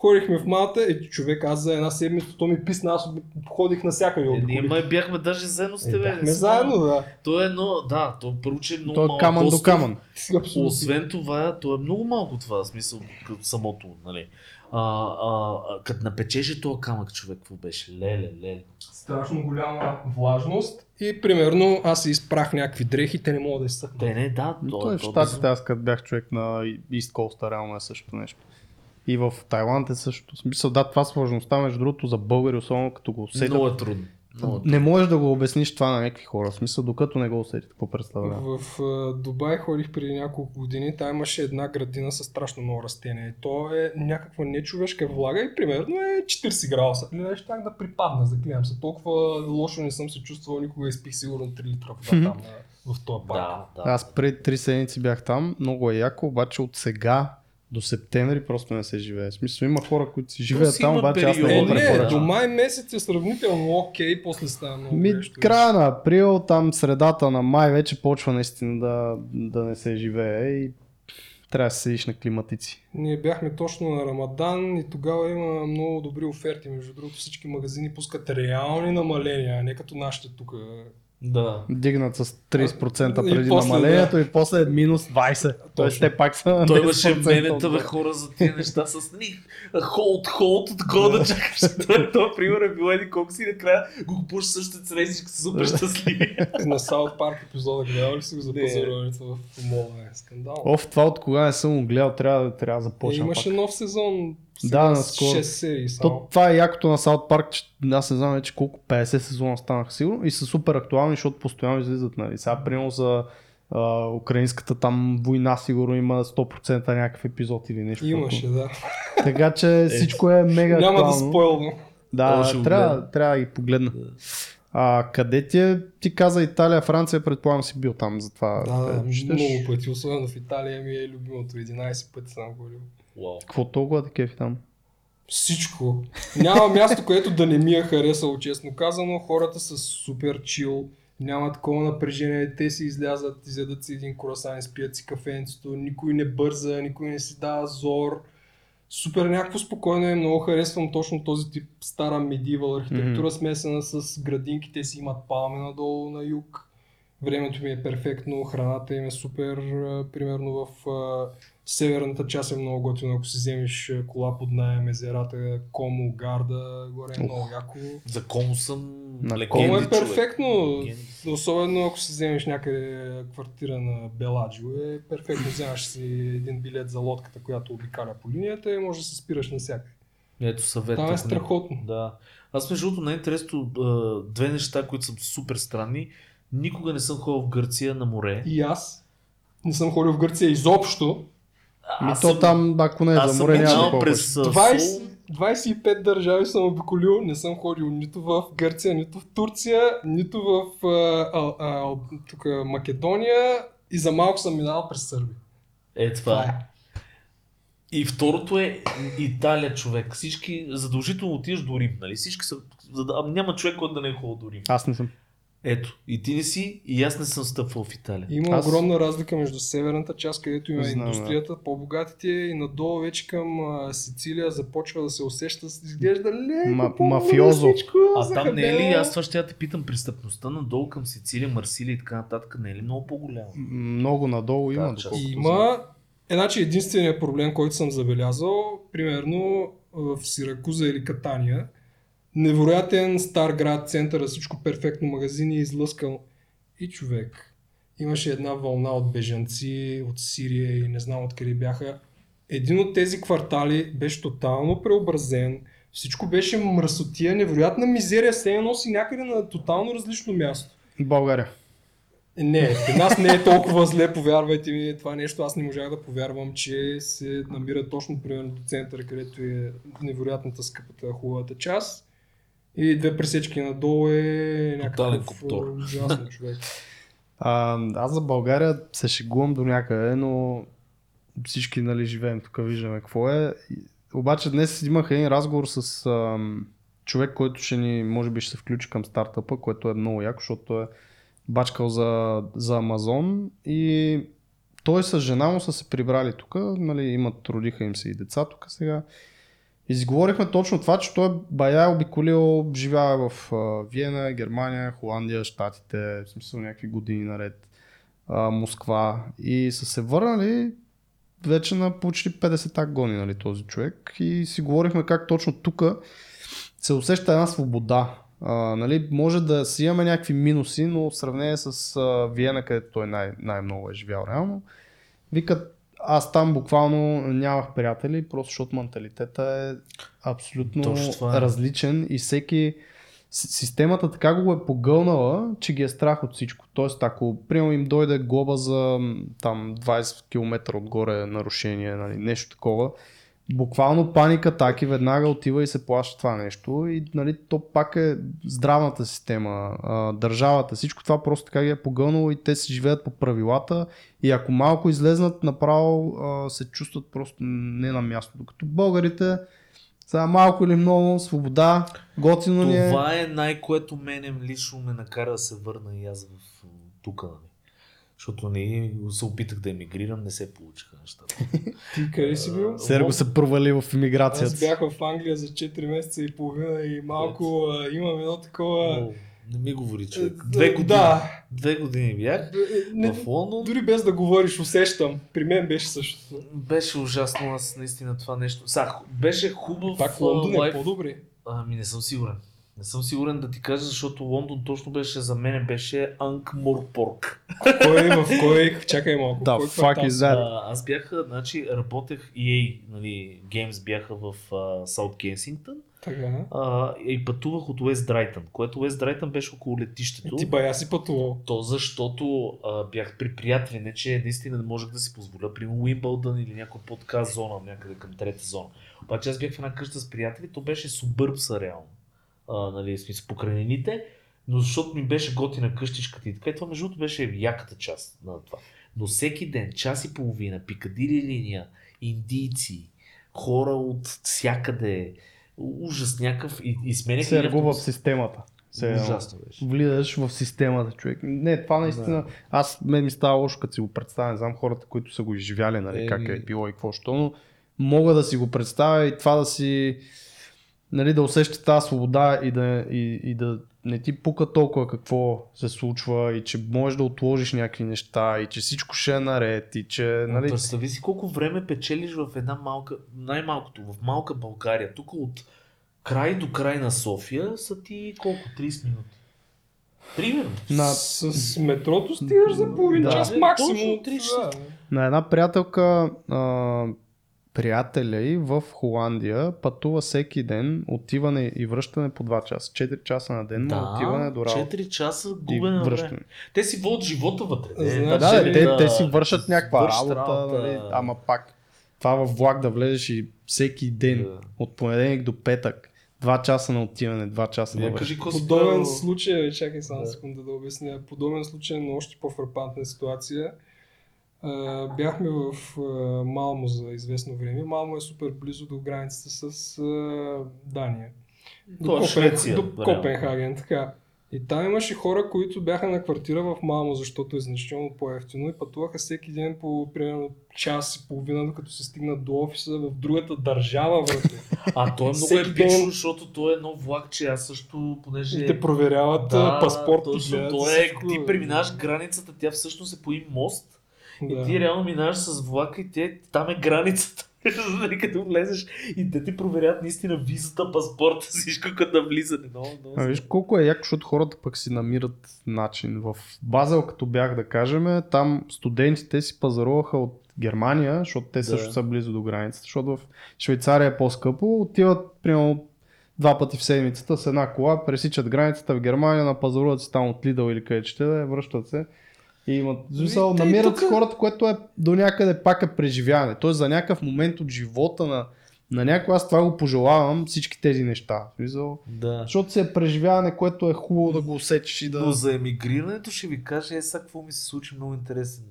Ходихме в Малта, е, човек, аз за една седмица, то ми писна, аз ходих навсякъде. Е, ние май бяхме даже заедно с Е, тебе. бяхме Не заедно, да. То е едно, да, то първо, че е много То е малък камън до камън. Абсолютно. Освен това, то е много малко това, в смисъл, като самото, нали. А, а, а, като напечеше този камък човек, какво беше? Леле, леле. Страшно голяма влажност и примерно аз изпрах някакви дрехи, те не могат да изсъхнат. Те не, да, то, Той е в то Штатите, аз като бях човек на East Coast, реално е същото нещо. И в Тайланд е същото. В смисъл, да, това сложността, между другото, за българи, особено като го усетят. Много е трудно. Много е. Не можеш да го обясниш това на някакви хора. В смисъл, докато не го усетят, какво представлява. В Дубай ходих преди няколко години, там имаше една градина с страшно много растения. То е някаква нечовешка влага и примерно е 40 градуса. Нещо так да припадна, заклевам се. Толкова лошо не съм се чувствал, никога изпих сигурно 3 литра вода там в този парк. Да, да. Аз преди три седмици бях там, много е яко, обаче от сега до септември просто не се живее. В смисъл има хора, които си живеят там, обаче аз не го Е, не, препоръчвам. до май месец е сравнително окей, после става много Ми, горещо. края на април, там средата на май вече почва наистина да, да не се живее и трябва да се седиш на климатици. Ние бяхме точно на Рамадан и тогава има много добри оферти. Между другото всички магазини пускат реални намаления, а не като нашите тук. Да. Дигнат с 30% И преди после, намалението и после е минус 20. Тоест те пак са на Той имаше 10% мемета бе отгоре. хора за тия неща с ни. Холд, холд, такова да чакаш. Той, той, пример е бил еди колко си накрая го купуваш същите цена и всички са супер щастливи. на Саут Парк епизода гледал ли си го за Не. пазаруването в мола? Е скандал. Оф, това от кога не съм го гледал, трябва, трябва да Е, започна имаше пак. нов сезон. Да, Сега наскоро. 6 серии само. То, това е якото на Саут Парк, че аз не знам вече колко 50 сезона станаха сигурно и са супер актуални, защото постоянно излизат. Нали. Сега, примерно за а, украинската там война сигурно има 100% някакъв епизод или нещо. Имаше, да. Така че всичко е мега Няма да спойлвам. Да, го трябва, трябва да ги погледна. А къде ти е, ти каза Италия, Франция, предполагам си бил там, затова Да, да, четеш. много пъти. Особено в Италия ми е любимото. 11 пъти съм ходил. Вау. Какво толкова да кефи там? Всичко. Няма място, което да не ми е харесало, честно казано. Хората са супер чил. Няма такова напрежение. Те си излязат, изядат си един круасан, изпият си кафенцето. Никой не бърза, никой не си дава зор. Супер някакво спокойно е. Много харесвам точно този тип стара medieval архитектура, смесена с градинки. Те си имат палми надолу на юг. Времето ми е перфектно, храната им е супер. Примерно в северната част е много готино, ако си вземеш а, кола под найем, езерата, Комо, Гарда, горе е много яко. За Комо съм На легенди, Комо е перфектно, Легенди. особено ако си вземеш някъде квартира на Беладжио, е перфектно. Вземаш си един билет за лодката, която обикаля по линията и може да се спираш навсякъде. Ето съвет. Там е не- страхотно. Да. Аз между другото най-интересно две неща, които са супер странни. Никога не съм ходил в Гърция на море. И аз не съм ходил в Гърция изобщо. Ми то съм- там, ако не е за море, няма да през през... а, 20, Сол. 25 държави съм обиколил, не съм ходил нито в Гърция, нито в Турция, нито в а, а, а, тук, Македония и за малко съм минал през Сърбия. Е, това е. И второто е Италия, човек. Всички задължително отиваш до Рим, нали? Всички са... за да- а, Няма човек, който да не е ходил до Рим. Аз не съм. Ето, и ти не си, и аз не съм стъпвал в Италия. Има Аз- огромна разлика между северната част, където има Знам, да. индустрията, по-богатите и надолу вече към а, Сицилия започва да се усеща, изглежда леко мафиозо. всичко, А там не е ли, аз това ще я те питам, престъпността надолу към Сицилия, Марсилия и така нататък, не е ли много по-голяма? Много надолу има. Да. Има, е, значи единственият проблем, който съм забелязал, примерно в Сиракуза или Катания, невероятен стар град, центъра, всичко перфектно, магазини излъскал. И човек, имаше една вълна от бежанци от Сирия и не знам откъде бяха. Един от тези квартали беше тотално преобразен, всичко беше мръсотия, невероятна мизерия, се едно носи някъде на тотално различно място. България. Не, при нас не е толкова зле, повярвайте ми, това нещо аз не можах да повярвам, че се намира точно примерно до центъра, където е невероятната скъпата хубавата част. И две пресечки надолу е някакъв а, ужасно човек. А, аз за България се шегувам до някъде, но всички нали, живеем тук, виждаме какво е. Обаче днес имах един разговор с ам, човек, който ще ни, може би ще се включи към стартъпа, което е много яко, защото е бачкал за, за Амазон и той с жена му са се прибрали тук, нали, имат, родиха им се и деца тук сега. И си точно това, че той бая е обиколил, живява в Виена, Германия, Холандия, Штатите, в смисъл някакви години наред, Москва. И са се върнали вече на почти 50 гони, нали, този човек. И си говорихме как точно тук се усеща една свобода. А, нали, може да си имаме някакви минуси, но в сравнение с Виена, където той най- най-много е живял реално, викат аз там буквално нямах приятели, просто защото менталитета е абсолютно е. различен и всеки системата така го е погълнала, че ги е страх от всичко. Тоест, ако приема им дойде глоба за там 20 км отгоре нарушение, нали, нещо такова, буквално паника атаки веднага отива и се плаща това нещо и нали, то пак е здравната система, държавата, всичко това просто така ги е погълнало и те си живеят по правилата и ако малко излезнат направо се чувстват просто не на място. Докато българите сега малко или много свобода, готино ни е. Това е най-което мене лично ме накара да се върна и аз в тук, нали. Защото не се опитах да емигрирам, не се получиха нещата. Ти къде си бил? Серго се провали в Аз иммиграцията. си. бях в Англия за 4 месеца и половина и малко а, имам едно такова... О, не ми говори човек. Е, Две години. Да. Две години бях Е, Не, в Лондон. дори без да говориш, усещам. При мен беше същото. Беше ужасно, аз наистина това нещо. Са, беше хубав Пак Лондон е по-добре. Ами не съм сигурен. Не съм сигурен да ти кажа, защото Лондон точно беше за мен беше Анкморпорк. Кой е в кой? Чакай малко. Да, кой fuck is that? Аз бях, значи, работех EA, нали, Games бяха в Саут Кенсингтън Така. а, и пътувах от Уест Драйтън, което Уест Драйтън беше около летището. Ти бая си пътувал. То защото а, бях при приятели, не че наистина не можех да си позволя, примерно Уимбълдън или някаква по-така зона, някъде към трета зона. Обаче аз бях в една къща с приятели, то беше субърбса реално. А, нали, в смисъл покрайнините, но защото ми беше готина къщичката и така, и това между другото беше яката част на това. Но всеки ден, час и половина, пикадили линия, индийци, хора от всякъде, ужас някакъв и, и сменяха Серго в автобус. системата. Ужасно беше. влизаш в системата, човек. Не, това наистина, аз мен ми става лошо, като си го представя, не знам хората, които са го изживяли, нали, Еми. как е било и какво, що, но мога да си го представя и това да си, нали, да усещаш тази свобода и да, и, и да не ти пука толкова какво се случва и че можеш да отложиш някакви неща и че всичко ще е наред и че, Нали... Представи си колко време печелиш в една малка, най-малкото, в малка България. Тук от край до край на София са ти колко? 30 минути. Примерно. на, С метрото стигаш за половин Да. час Точно, максимум. три Да. на една приятелка, а, приятеля и в Холандия пътува всеки ден, отиване и връщане по 2 часа. 4 часа на ден, да, отиване до работа. 4 часа губене на връщане. Те си водят живота вътре. Значи, Да, да, Че те, да те си вършат някаква вършат работа, нали, ама пак това в влак да влезеш и всеки ден, Да. от понеделник до петък, 2 часа на отиване, 2 часа на връщане. кажи Подобен случай, бе, чакай само Да. секунда да обясня. Подобен случай на още по-фрапантна ситуация. А, бяхме в а, Малмо за известно време. Малмо е супер близо до границата с а, Дания. То е Копен- Швеция, До. Копенхаген, така. И там имаше хора, които бяха на квартира в Малмо, защото е значително по-ефтино и пътуваха всеки ден по примерно час и половина, докато се стигнат до офиса в другата държава. Върте. А то е много Всеки епично, ден- защото то е едно влакче. Аз също, понеже... И те проверяват да, паспорт. точно, то е, ти преминаваш границата, тя всъщност е по един мост Да. И ти реално минаваш с влака и те, там е границата. Нали, като влезеш и те ти проверят наистина визата, паспорта, всичко като влизане. Много, много. А виж колко е яко, защото хората пък си намират начин. В Базел, като бях да кажем, там студентите си пазаруваха от Германия, защото те Да. също са близо до границата, защото в Швейцария е по-скъпо, отиват примерно два пъти в седмицата с една кола, пресичат границата в Германия, напазаруват си там от Лидъл или къде ще да е, връщат се. И имат, в смисъл, намират тука- хората, което е до някъде пак е преживяване. Тоест за някакъв момент от живота на, на някой, аз това го пожелавам всички тези неща. Смисъл, Да. защото си е преживяване, което е хубаво да го усетиш и да... Но за емигрирането ще ви кажа, е сега какво ми се случи много интересен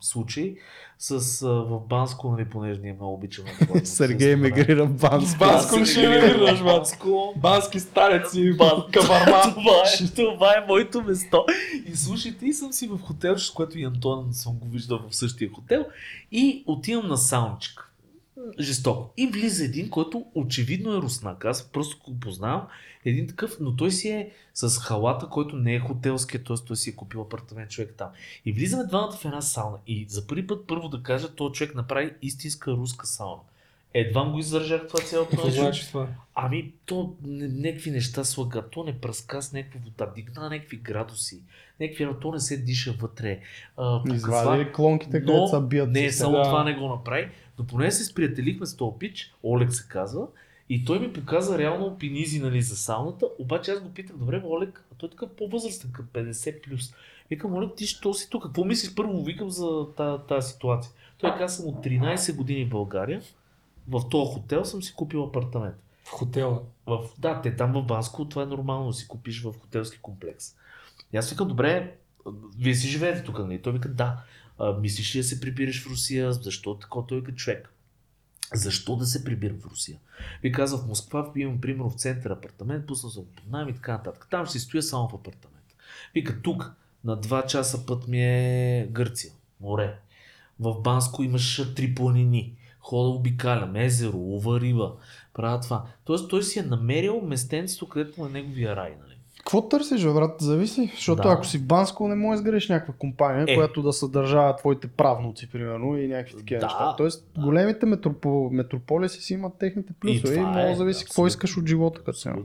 случай с а, в Банско, нали, понеже ние много обичаме. да Сергей мигрира в Банско. Банско ли ще бат? Банско. Бански старец и каварма. това, е, това е моето место. И слушайте, и съм си в хотел, с което и Антон съм го виждал в същия хотел. И отивам на саунчик. жестоко. И влиза един, който очевидно е руснак. Аз просто го познавам. Един такъв, но той си е с халата, който не е хотелския, т.е. той си е купил апартамент човек там. И влизаме двамата в една сауна. И за първи път първо да кажа, този човек направи истинска руска сауна. Едва го издържах това цялото нещо. значи това? Ами, то някакви неща слага, то не пръска с някаква вода, дигна някакви градуси, някакви, то не се диша вътре. А, Извади ли клонките, но са бият? не, с само Да. това не го направи. Но поне се сприятелихме с този пич, Олег се казва, и той ми показа реално пинизи нали, за сауната, обаче аз го питах, добре, Олег, а той е такъв по-възрастен, към 50 плюс. Викам, Олег, ти що си тук? Какво мислиш първо? Викам за тази, тази ситуация. Той каза, съм от 13 години в България, в този хотел съм си купил апартамент. В хотела. В, да, те там в Банско, това е нормално си купиш в хотелски комплекс. И аз викам, добре, вие си живеете тук, нали? Той вика, да. А, мислиш ли да се прибираш в Русия? Защо така? Той вика, човек. Защо да се прибирам в Русия? Ви казва, в Москва имам, примерно, в център апартамент, пуснал съм под найем и така нататък. Там си стоя само в апартамент. Вика, тук на 2 часа път ми е Гърция, море. В Банско имаш три планини. Хода обикалям, езеро, лова риба, правя това. Тоест той си е намерил местенцето, където е неговия рай. Какво търсиш, бе, брат? Зависи. Защото Да. ако си в Банско, не можеш да изградиш някаква компания, Е. която да съдържава твоите правнуци, примерно, и някакви такива Да, неща. Тоест, да. големите метропо... метрополиси си имат техните плюсове и, това много е, зависи какво искаш от живота като цяло.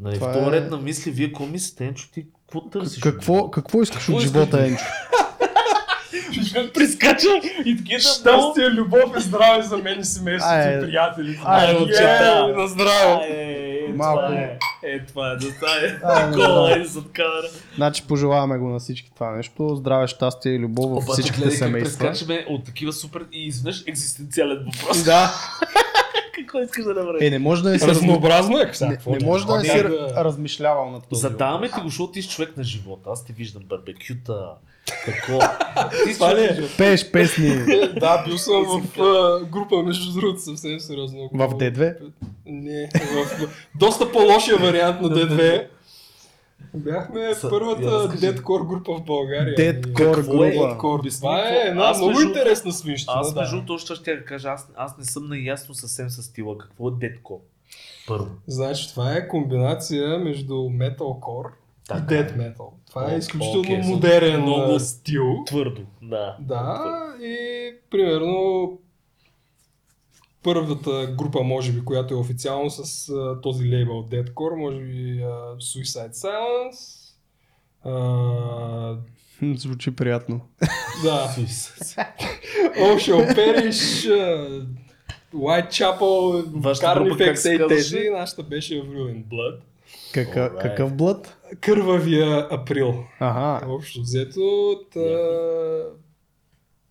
Нали, Това в този е- ред на мисли, вие какво мислите, Енчо, ти какво търсиш? Какво, какво искаш Какво от живота? Енчо? Прискача и такива Щастие, любов и здраве за мен и семейството и приятелите. ай, Е, на здраве. Е, Малко. това е. Е, това е да стане. Ай, Кола да. е зад камера. Значи пожелаваме го на всички това нещо. Здраве, щастие и любов в Обаче всичките семейства. прескачаме от такива супер и изведнъж екзистенциален въпрос. Да. Какво искаш да направиш? Е, не може да не си. Разнообразно е. не, не може да не си размишлявал на този Задаваме ти го, защото ти си човек на живота. Аз те виждам барбекюта, тако. Това ли е? Пееш песни Да, бил съм в а, група, между другото, съвсем сериозно. в D2. Не, в доста по-лошия вариант на D2. Бяхме Са- първата дедкор група в България. Какво е? група. Дедкор. Обясни Това какво- е една аз много между- интересна свинщина. Аз да. между другото още ще кажа, аз, аз не съм наясно съвсем с стила. Какво е детко? Първо. Значи това е комбинация между metalcore и Така. death metal. Това е изключително окей, съм модерен много стил. Твърдо, да. Да, и примерно първата група, може би, която е официално с а, този лейбъл Deadcore, може би а, Suicide Silence. А, Звучи приятно. да, Ocean Perish, Whitechapel, Вашата Carnifex и тези. Нашата беше Avril in Blood. Какъв, Alright. какъв блъд? Кървавия април. Ага. Общо взето, та...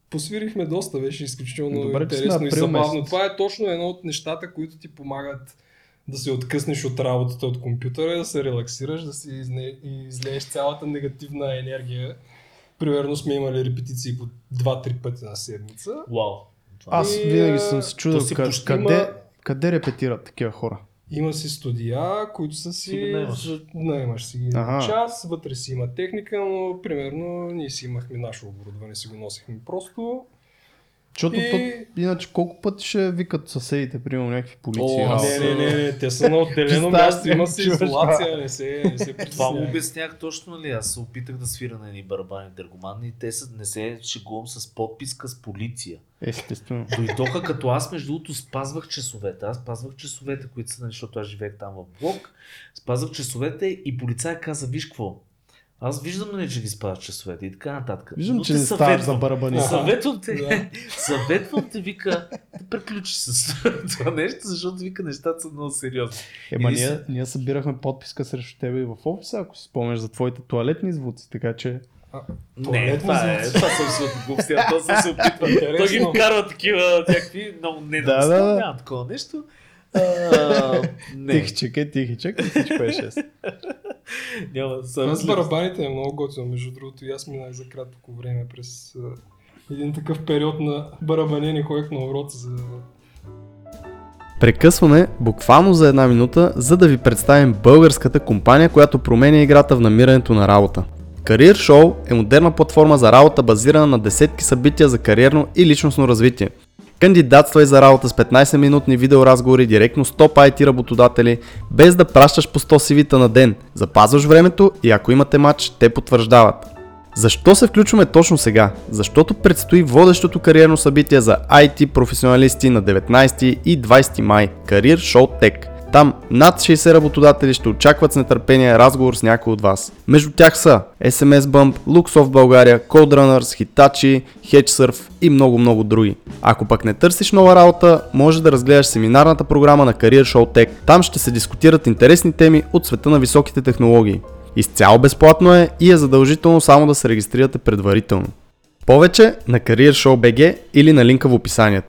посвирихме доста, беше изключително Добре, интересно и забавно. месец. Това е точно едно от нещата, които ти помагат да се откъснеш от работата от компютъра, да се релаксираш, да си изне... излееш цялата негативна енергия. Примерно сме имали репетиции по 2-3 пъти на седмица. Вау. Това Аз И, винаги съм се чудил къде, има- къде репетират такива хора. Има си студия, които са си... Наемаш си ги Ага. час, вътре си има техника, но примерно ние си имахме наше оборудване, си го носихме просто. Защото И- път, иначе колко пъти ще викат съседите, примерно някакви полиции. О? Не, не, не, не, те са на отделено място, има си изолация, не се, не се Това му обяснях точно, нали? Аз се опитах да свира на едни барабани дъргомани и те са, не се шегувам с подписка с полиция. Естествено. Дойдоха като аз, между другото, спазвах часовете. Аз спазвах часовете, които са, нали, защото аз живеех там в блок. Спазвах часовете и полицай каза, виж какво, аз виждам, нали, че ги спазваш часовете и така нататък. Виждам, Но че не ставаш за барабани. Съветвам те, Да. съветвам те, вика, да приключи с това нещо, защото вика нещата са много сериозни. Ема ние, се- ние събирахме подписка срещу тебе и в офиса, ако си спомняш за твоите туалетни звуци, така че... Не, Туалетни това е, това съм се глупости, а то съм се опитва. Той ги вкарва такива някакви, много не Да, да, да, да. няма такова нещо. А, не, Тихичък е, тихичък, и всичко е 6. няма. Това с Съм, барабаните е много готино, между другото и аз минах за кратко време през един такъв период на барабанени, ходех на урок за Прекъсваме буквално за една минута, за да ви представим българската компания, която променя играта в намирането на работа. Career Show е модерна платформа за работа, базирана на десетки събития за кариерно и личностно развитие. Кандидатствай за работа с 15-минутни видеоразговори директно с топ IT работодатели, без да пращаш по 100 CV-та на ден. Запазваш времето и ако имате матч, те потвърждават. Защо се включваме точно сега? Защото предстои водещото кариерно събитие за IT професионалисти на 19 и 20 май – Career Show Tech. Там над 60 работодатели ще очакват с нетърпение разговор с някой от вас. Между тях са SMS Bump, Luxoft България, Coderunners, Hitachi, HedgeSurf и много много други. Ако пък не търсиш нова работа, може да разгледаш семинарната програма на Career Show Tech. Там ще се дискутират интересни теми от света на високите технологии. Изцяло безплатно е и е задължително само да се регистрирате предварително. Повече на Career Show BG или на линка в описанието.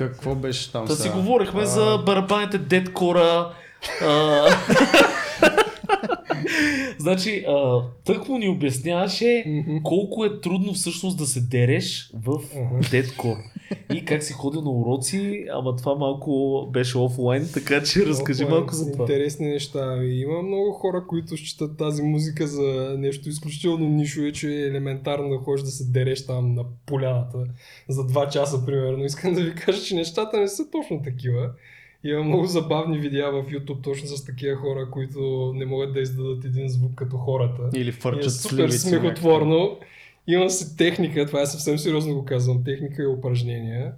Какво беше там Та си говорихме за барабаните дедкора. а, значи, а, тъкмо ни обясняваше колко е трудно всъщност да се дереш в дедкор. И как си ходил на уроци, ама това малко беше офлайн, така че разкажи Много малко за това. Интересни неща. Има много хора, които считат тази музика за нещо изключително нишо и че е елементарно да ходиш да се дереш там на поляната за 2 часа, примерно. Искам да ви кажа, че нещата не са точно такива. Има много забавни видеа в YouTube точно с такива хора, които не могат да издадат един звук като хората. Или И е фърчат супер сливици смехотворно. Има си техника, това е съвсем сериозно го казвам, техника и упражнения.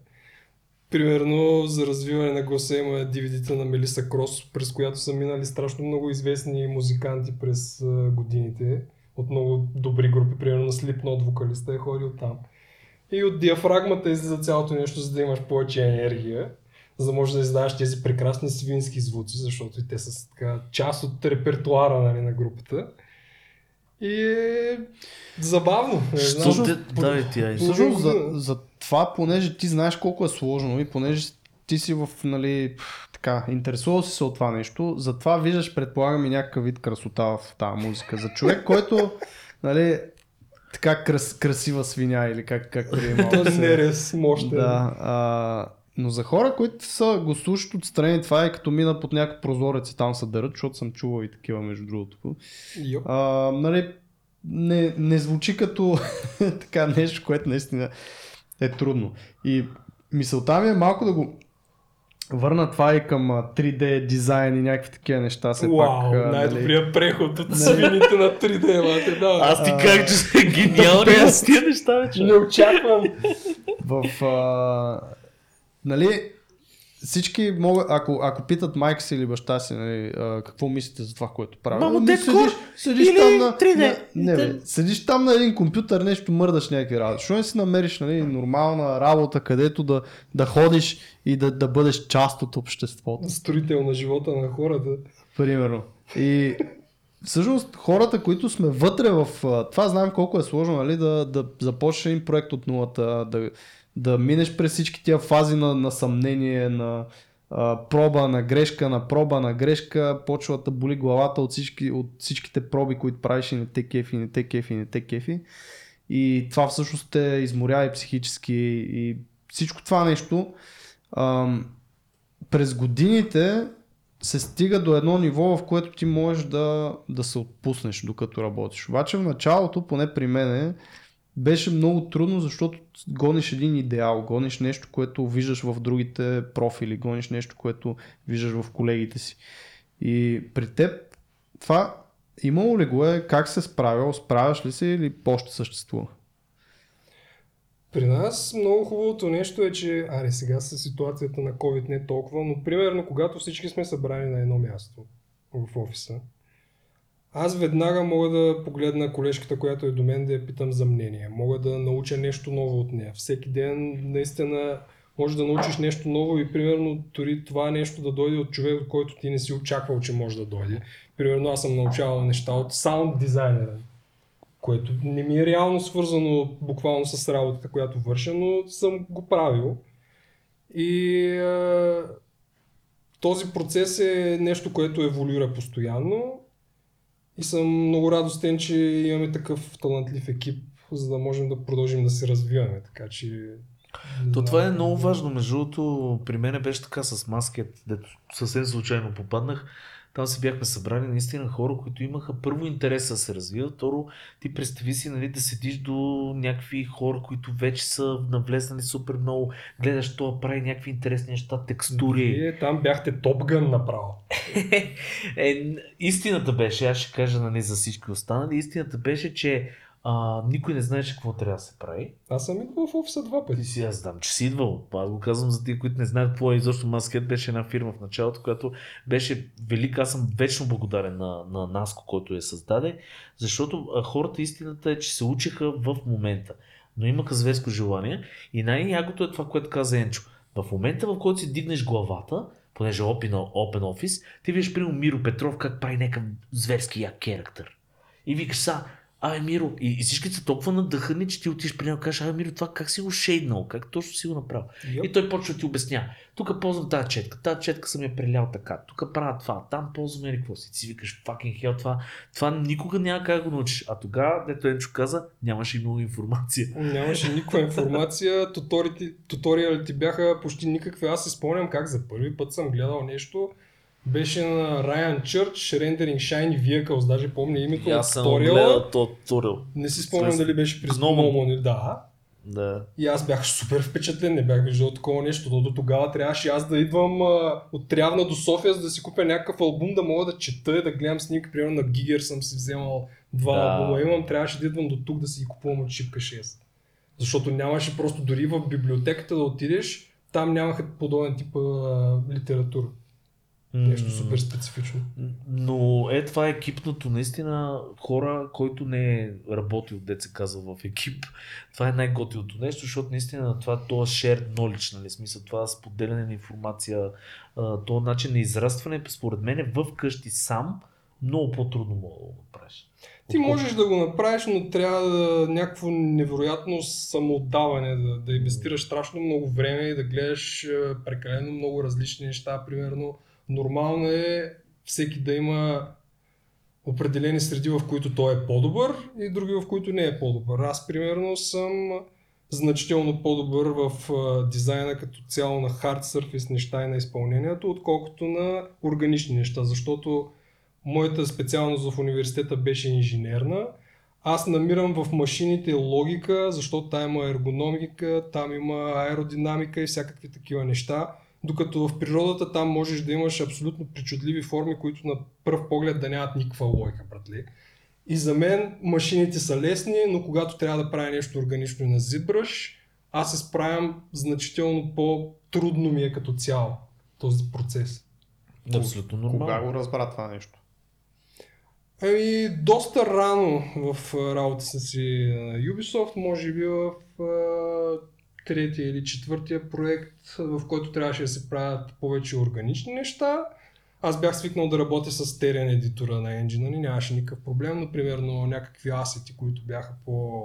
Примерно за развиване на гласа има DVD-та на Мелиса Крос, през която са минали страшно много известни музиканти през годините. От много добри групи, примерно на Slipknot вокалиста е ходил там. И от диафрагмата излиза цялото нещо, за да имаш повече енергия, за да можеш да издаваш тези прекрасни свински звуци, защото и те са така част от репертуара нали, на групата. И е забавно. Знам. Да. Всъщност за, за това, понеже ти знаеш колко е сложно и понеже ти си в, нали, така, интересувал си се от това нещо, затова виждаш, предполагам и някакъв вид красота в тази музика. За човек, който, нали, така крас, красива свиня или как, как се- нерез мощен. Да, а, но за хора, които са го слушат отстрани, това е като мина под някакъв прозорец и там се дърят, защото съм чувал и такива между другото. А, нали, не, не звучи като така нещо, което наистина е трудно. И мисълта ми е малко да го върна това и към а, 3D дизайн и някакви такива неща. Все Вау, пак, нали, най-добрият преход от свините на 3D, мате, да. Аз ти как, че са гениални с тия неща, вече. не очаквам. в... А, нали, всички могат, ако, ако питат майка си или баща си, нали, а, какво мислите за това, което правя? Мамо, Ами, дедко, седиш, седиш или там на... 3D? Не, не, бе, седиш там на един компютър, нещо мърдаш някакви работи. Що не си намериш нали, нормална работа, където да, да ходиш и да, да бъдеш част от обществото? Строител на живота на хората. Примерно. И всъщност хората, които сме вътре в това, знаем колко е сложно нали, да, да започнеш един проект от нулата, да, да минеш през всички тия фази на, на съмнение, на а, проба, на грешка, на проба, на грешка, почва да боли главата от, всички, от всичките проби, които правиш и не те кефи, не те кефи, не те кефи. И това всъщност те изморява и психически и всичко това нещо ам, през годините се стига до едно ниво, в което ти можеш да, да се отпуснеш докато работиш. Обаче в началото, поне при мене, беше много трудно, защото гониш един идеал, гониш нещо, което виждаш в другите профили, гониш нещо, което виждаш в колегите си. И при теб това имало ли го е, как се справял, справяш ли се или още съществува? При нас много хубавото нещо е, че, аре сега с ситуацията на COVID не е толкова, но примерно когато всички сме събрани на едно място в офиса, аз веднага мога да погледна колежката, която е до мен, да я питам за мнение. Мога да науча нещо ново от нея. Всеки ден наистина може да научиш нещо ново и примерно дори това нещо да дойде от човек, от който ти не си очаквал, че може да дойде. Примерно аз съм научавал неща от саунд дизайнера, което не ми е реално свързано буквално с работата, която върша, но съм го правил. И е, този процес е нещо, което еволюира постоянно и съм много радостен, че имаме такъв талантлив екип, за да можем да продължим да се развиваме. Така че. То това е много важно. Между другото, при мен беше така с маскет, дето съвсем случайно попаднах. Там се бяхме събрали наистина хора, които имаха първо интереса да се развиват, второ ти представи си нали, да седиш до някакви хора, които вече са навлезнали супер много, гледаш това прави някакви интересни неща, текстури. Вие там бяхте топгън направо. е, истината беше, аз ще кажа нали, за всички останали, истината беше, че а, никой не знаеше какво трябва да се прави. Аз съм идвал в офиса два Ти пъти. си, аз знам, че си идвал. Аз го казвам за тия, които не знаят какво е изобщо Маскет. Беше една фирма в началото, която беше велика. Аз съм вечно благодарен на, на Наско, който я създаде, защото а, хората истината е, че се учиха в момента. Но имаха зверско желание и най-ягото е това, което каза Енчо. В момента, в който си дигнеш главата, понеже е open, open office, ти виждаш, примерно, Миро Петров как прави някакъв зверски як характер. И викаш са, Абе, Миро, и, и всички са толкова надъхани, че ти отиш при него и кажеш, абе, Миро, това как си го шейднал, как точно си го направил. Йоп. И той почва да ти обясня. Тук ползвам тази четка, тази четка съм я прелял така, тук правя това, там ползвам или какво си. Ти си викаш, fucking hell, това, това никога няма как да го научиш. А тогава, дето Енчо каза, нямаше и много информация. Нямаше никаква информация, туторите, туториалите бяха почти никакви. Аз се спомням как за първи път съм гледал нещо. Беше на Ryan Church, Rendering Shiny Vehicles, даже помня името И аз съм туториала. гледал то туториал. Не си спомням дали беше Gnomon. Gnomon или да. Да. И аз бях супер впечатлен, не бях виждал такова нещо. До, до тогава трябваше аз да идвам а, от Трявна до София, за да си купя някакъв албум, да мога да чета и да гледам снимки. Примерно на Гигер съм си вземал два Да. албума. Имам, трябваше да идвам до тук да си купувам от Шипка 6. Защото нямаше просто дори в библиотеката да отидеш, там нямаха подобен тип а, литература. Нещо супер специфично. Но е това е екипното, наистина хора, който не е работил, се казва в екип, това е най-готилото нещо, защото наистина това то е shared knowledge, нали, смисъл, това споделяне на информация, то начин на израстване, според мен е в къщи сам, много по-трудно мога да го направиш. Ти можеш да го направиш, но трябва да някакво невероятно самоотдаване, да, да инвестираш страшно много време и да гледаш прекалено много различни неща. Примерно, нормално е всеки да има определени среди, в които той е по-добър и други, в които не е по-добър. Аз, примерно, съм значително по-добър в дизайна като цяло на hard surface неща и на изпълнението, отколкото на органични неща, защото моята специалност в университета беше инженерна. Аз намирам в машините логика, защото там има ергономика, там има аеродинамика и всякакви такива неща. Докато в природата там можеш да имаш абсолютно причудливи форми, които на пръв поглед да нямат никаква логика, братле. И за мен машините са лесни, но когато трябва да правя нещо органично и на ZBrush, аз се справям значително по-трудно ми е като цяло този процес. Абсолютно нормално. Кога го разбра това нещо? Ами, доста рано в работата си на Ubisoft, може би в третия или четвъртия проект, в който трябваше да се правят повече органични неща. Аз бях свикнал да работя с терен едитора на енджина, ни нямаше никакъв проблем, но примерно някакви асети, които бяха по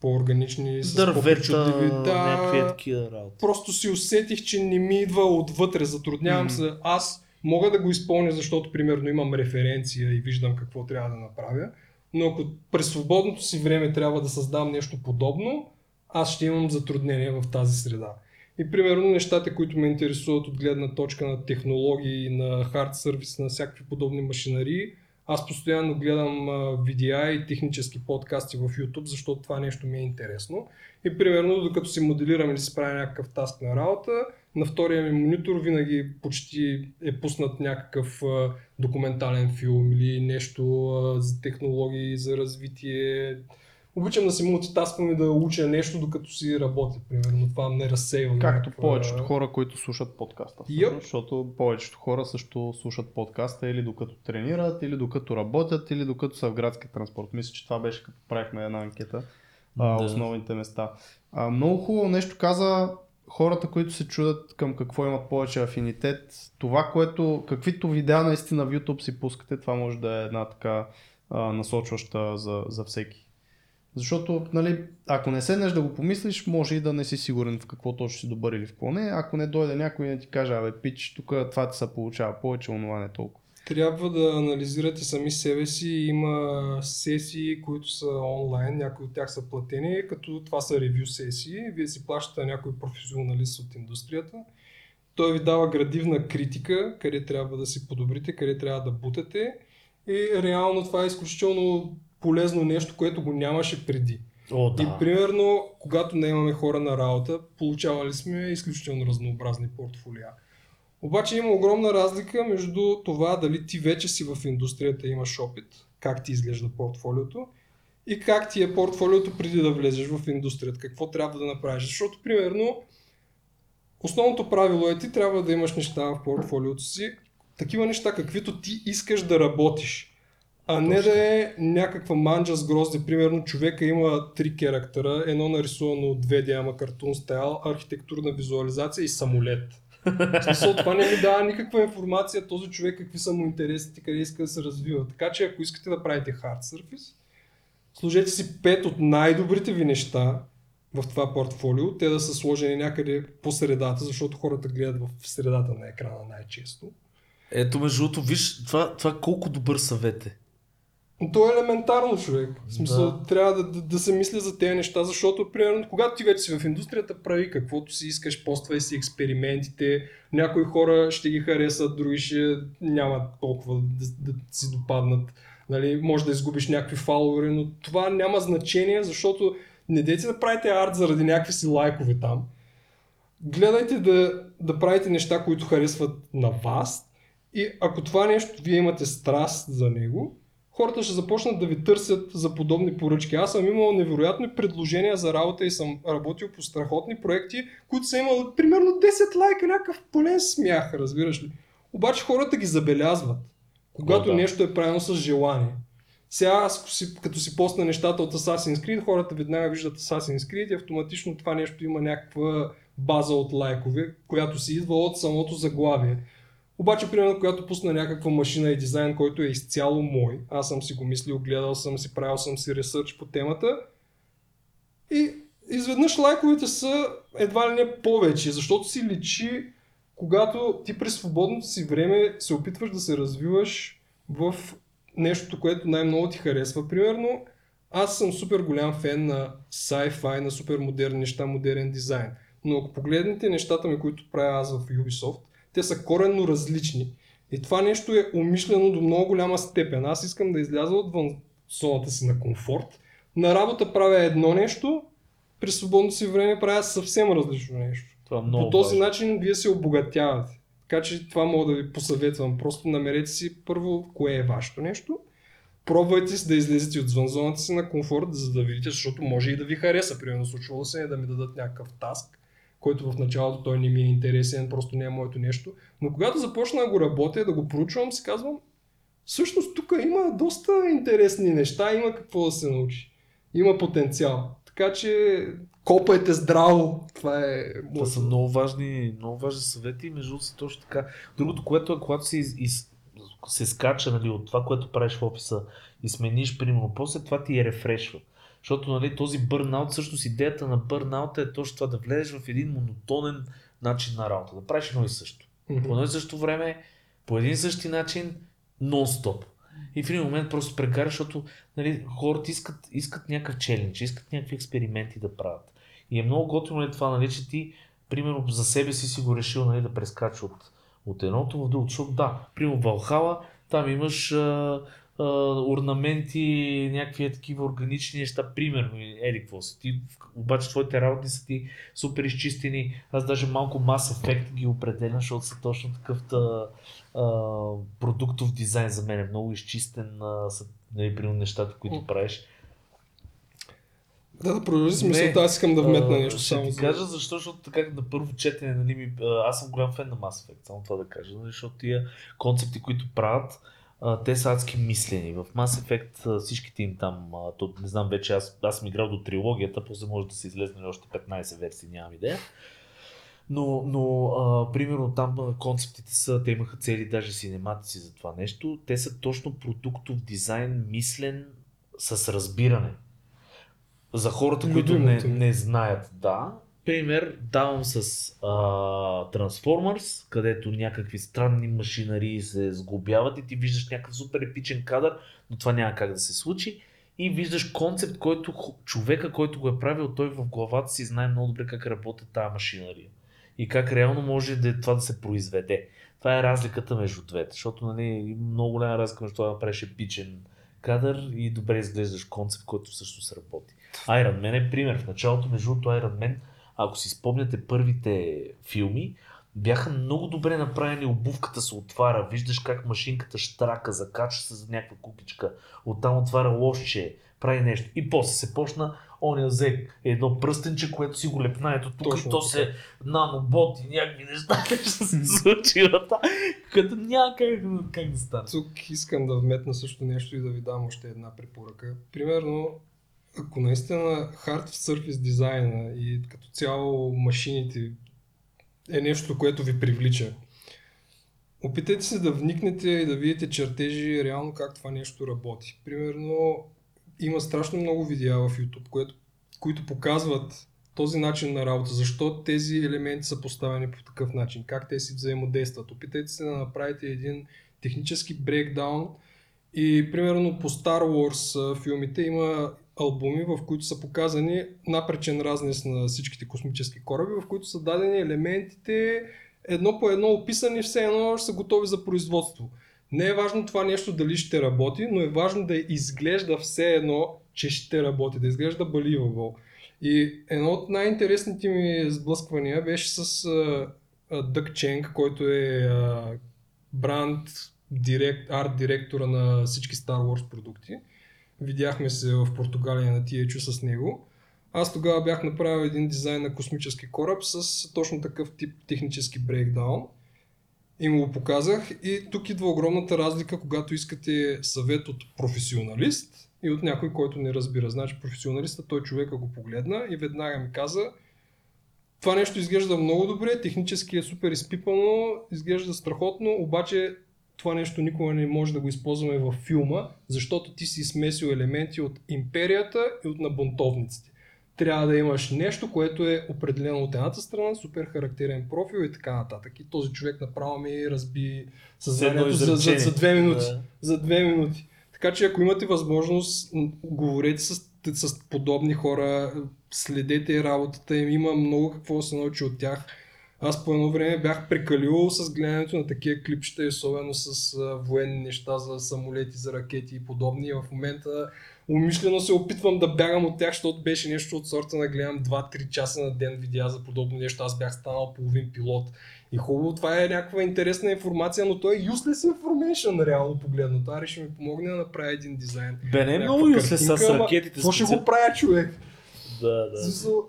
по-органични, с Дървета, по-причудливи. някакви такива работи. просто си усетих, че не ми идва отвътре, затруднявам се. Аз мога да го изпълня, защото примерно имам референция и виждам какво трябва да направя, но ако през свободното си време трябва да създам нещо подобно, аз ще имам затруднения в тази среда. И примерно нещата, които ме интересуват от гледна точка на технологии, на хард сервис, на всякакви подобни машинарии, аз постоянно гледам видеа и технически подкасти в YouTube, защото това нещо ми е интересно. И примерно, докато си моделирам или си правя някакъв таск на работа, на втория ми монитор винаги почти е пуснат някакъв документален филм или нещо за технологии, за развитие. Обичам да си мултитасквам и да уча нещо, докато си работя, примерно. Това не разсейва. Както някаква- повечето хора, които слушат подкаста. Йоп. Защото повечето хора също слушат подкаста или докато тренират, или докато работят, или докато са в градски транспорт. Мисля, че това беше като правихме една анкета. Да. Основните места. А, много хубаво нещо каза хората, които се чудят към какво имат повече афинитет. Това, което, каквито видеа наистина в YouTube си пускате, това може да е една така а, насочваща за, за всеки. Защото, нали, ако не седнеш да го помислиш, може и да не си сигурен в какво точно си добър или в какво не. Ако не дойде някой и да ти каже, абе, пич, тук това ти се получава повече, онова не толкова. Трябва да анализирате сами себе си. Има сесии, които са онлайн, някои от тях са платени, като това са ревю сесии. Вие си плащате някой професионалист от индустрията той ви дава градивна критика, къде трябва да си подобрите, къде трябва да бутате. И реално това е изключително полезно нещо, което го нямаше преди. О, да. И примерно, когато не имаме хора на работа, получавали сме изключително разнообразни портфолиа. Обаче има огромна разлика между това дали ти вече си в индустрията имаш опит, как ти изглежда портфолиото и как ти е портфолиото преди да влезеш в индустрията, какво трябва да направиш. Защото, примерно, основното правило е ти трябва да имаш неща в портфолиото си, такива неща, каквито ти искаш да работиш. А не да е някаква манджа с грозди. Примерно човека има три керактера, едно нарисувано от 2D, ама картун стайл, архитектурна визуализация и самолет. В смисъл, това не ми дава никаква информация този човек какви са му интересите, къде иска да се развива. Така че ако искате да правите hard surface, сложете си пет от най-добрите ви неща в това портфолио, те да са сложени някъде по средата, защото хората гледат в средата на екрана най-често. Ето между другото, виж това, това колко добър съвет е. То е елементарно, човек. В смисъл, Да. трябва да, да, да се мисли за тези неща, защото, примерно, когато ти вече си в индустрията, прави каквото си искаш, поствай си експериментите. Някои хора ще ги харесат, други ще нямат толкова да, да си допаднат. Нали, може да изгубиш някакви фаловери, но това няма значение, защото не дейте да правите арт заради някакви си лайкове там. Гледайте да, да правите неща, които харесват на вас и ако това нещо вие имате страст за него, хората ще започнат да ви търсят за подобни поръчки. Аз съм имал невероятни предложения за работа и съм работил по страхотни проекти, които са имали примерно 10 лайка, някакъв пълен смях, разбираш ли. Обаче хората ги забелязват, когато О, да. нещо е правилно с желание. Сега аз като си посна нещата от Assassin's Creed, хората веднага виждат Assassin's Creed и автоматично това нещо има някаква база от лайкове, която си идва от самото заглавие. Обаче, примерно, когато пусна някаква машина и дизайн, който е изцяло мой, аз съм си го мислил, гледал съм си, правил съм си ресърч по темата и изведнъж лайковете са едва ли не повече, защото си личи, когато ти през свободното си време се опитваш да се развиваш в нещо, което най-много ти харесва. Примерно, аз съм супер голям фен на sci-fi, на супер модерни неща, модерен дизайн. Но ако погледнете нещата ми, които правя аз в Ubisoft, те са коренно различни. И това нещо е умишлено до много голяма степен. Аз искам да изляза отвън зоната си на комфорт. На работа правя едно нещо, през свободното си време правя съвсем различно нещо. Това е много По този важно. начин вие се обогатявате. Така че това мога да ви посъветвам. Просто намерете си първо кое е вашето нещо. Пробвайте си да излезете от звън зоната си на комфорт, за да видите, защото може и да ви хареса. Примерно случвало се е да ми дадат някакъв таск, който в началото той не ми е интересен, просто не е моето нещо. Но когато започна да го работя, да го проучвам, си казвам, всъщност тук има доста интересни неща, има какво да се научи. Има потенциал. Така че копайте здраво. Това е... Това са много важни, много важни съвети между другото точно така. Другото, което е, когато се, из, из, се скача нали, от това, което правиш в офиса и смениш, примерно, после това ти е рефрешва. Защото нали, този бърнаут, всъщност идеята на бърнаута е точно това да влезеш в един монотонен начин на работа, да правиш едно и също. Мгм. По едно и също време, по един и същи начин, нон-стоп. И в един момент просто прекараш, защото нали, хората искат, искат някакъв челендж, искат някакви експерименти да правят. И е много готино нали, това, нали, че ти, примерно, за себе си си го решил нали, да прескача от, от едното в другото. Защото да, примерно Валхала, там имаш а, орнаменти, някакви такива органични неща, примерно, ели какво си. Ти, обаче твоите работи са ти супер изчистени. Аз даже малко Mass Effect ги определям, защото са точно такъв та, а, продуктов дизайн за мен. е Много изчистен а, са, нали, примерно, нещата, които правиш. Да, да продължи с мисълта, аз искам да вметна нещо Ще само ти за... кажа защо, защото така на първо четене, нали, ми, а, аз съм голям фен на Mass Effect, само това да кажа, нали, защото тия концепти, които правят, а, те са адски мислени. В Mass Effect всичките им там, а, то, не знам вече, аз, аз съм играл до трилогията, после може да се излезнали още 15 версии, нямам идея. Но, но а, примерно там концептите са, те имаха цели даже синематици за това нещо. Те са точно продуктов дизайн, мислен с разбиране. За хората, които не, не знаят, да. Пример давам с а, Transformers, където някакви странни машинарии се сглобяват и ти виждаш някакъв супер епичен кадър, но това няма как да се случи. И виждаш концепт, който човека, който го е правил, той в главата си знае много добре как работи тази машинария. и как реално може да, това да се произведе. Това е разликата между двете, защото нали, има много голяма разлика между това да направиш епичен кадър и добре изглеждаш концепт, който също работи. Iron Man е пример. В началото, между другото, Iron Man, ако си спомняте първите филми, бяха много добре направени, обувката се отваря, виждаш как машинката штрака, закача се за някаква кукичка, оттам отваря лошче, прави нещо. И после се почна, он взе едно пръстенче, което си го лепна ето тук Точно и то се наноботи, някакви неща нещо се случи, като няма как, как да стане. Тук искам да вметна също нещо и да ви дам още една препоръка. Примерно, ако наистина Hard Surface дизайна и като цяло машините е нещо, което ви привлича, опитайте се да вникнете и да видите чертежи реално как това нещо работи. Примерно, има страшно много видеа в YouTube, което, които показват този начин на работа, защо тези елементи са поставени по такъв начин, как те си взаимодействат. Опитайте се да направите един технически брейкдаун и примерно по Star Wars филмите има албуми, в които са показани напречен разнес на всичките космически кораби, в които са дадени елементите едно по едно описани, все едно са готови за производство. Не е важно това нещо дали ще работи, но е важно да изглежда все едно, че ще работи, да изглежда believable. И едно от най-интересните ми сблъсквания беше с а, а, Дък Ченг, който е а, бранд, директ, арт директора на всички Star Wars продукти. Видяхме се в Португалия на THU с него. Аз тогава бях направил един дизайн на космически кораб с точно такъв тип технически брейкдаун. И му го показах и тук идва огромната разлика, когато искате съвет от професионалист и от някой, който не разбира. Значи професионалиста, той човека го погледна и веднага ми каза това нещо изглежда много добре, технически е супер изпипано, изглежда страхотно, обаче това нещо никога не може да го използваме във филма, защото ти си смесил елементи от империята и от набунтовниците. Трябва да имаш нещо, което е определено от едната страна, супер характерен профил и така нататък. И този човек направо ми разби съзнанието за, за, за две минути. Да. За две минути. Така че ако имате възможност, говорете с, с подобни хора, следете работата им, има много какво да се научи от тях. Аз по едно време бях прекалил с гледането на такива клипчета, особено с а, военни неща за самолети, за ракети и подобни. И в момента умишлено се опитвам да бягам от тях, защото беше нещо от сорта на гледам 2-3 часа на ден видеа за подобно нещо. Аз бях станал половин пилот. И хубаво, това е някаква интересна информация, но той е useless information, реално погледнато. Ари ще ми помогне да направя един дизайн. Бе, не е много юсле с ракетите. Какво ще го правя, човек? Да, да. Смисъл,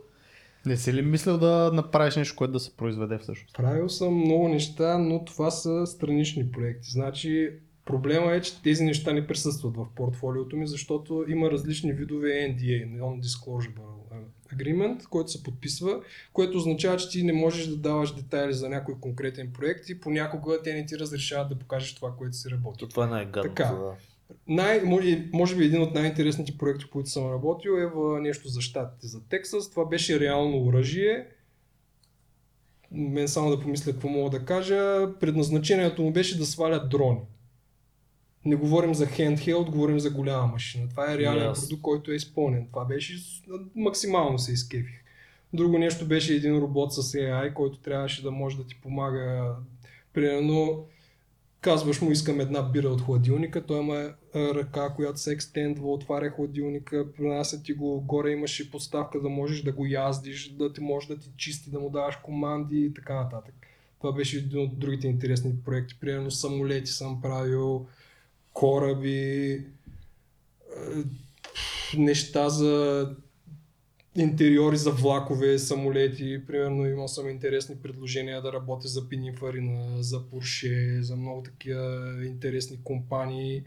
Не си ли мислил да направиш нещо, което да се произведе всъщност? Правил съм много неща, но това са странични проекти. Значи проблема е, че тези неща не присъстват в портфолиото ми, защото има различни видове NDA, Non-Disclosure Agreement, който се подписва, което означава, че ти не можеш да даваш детайли за някой конкретен проект и понякога те не ти разрешават да покажеш това, което си работи. То това е най-гадното. Така. Да. Най, може, може би един от най-интересните проекти, които съм работил е в нещо за щатите, за Тексас. Това беше реално оръжие. Мен само да помисля какво мога да кажа. Предназначението му беше да свалят дрони. Не говорим за handheld, говорим за голяма машина. Това е реален Ясно. продукт, който е изпълнен. Това беше максимално се изкефих. Друго нещо беше един робот с AI, който трябваше да може да ти помага. Примерно, казваш му искам една бира от хладилника, той има ръка, която се екстендва, отваря хладилника, принася ти го, горе имаш и подставка да можеш да го яздиш, да ти може да ти чисти, да му даваш команди и така нататък. Това беше един от другите интересни проекти. Примерно самолети съм правил, кораби, неща за интериори за влакове, самолети. Примерно имал съм интересни предложения да работя за Pininfarina, за Porsche, за много такива интересни компании.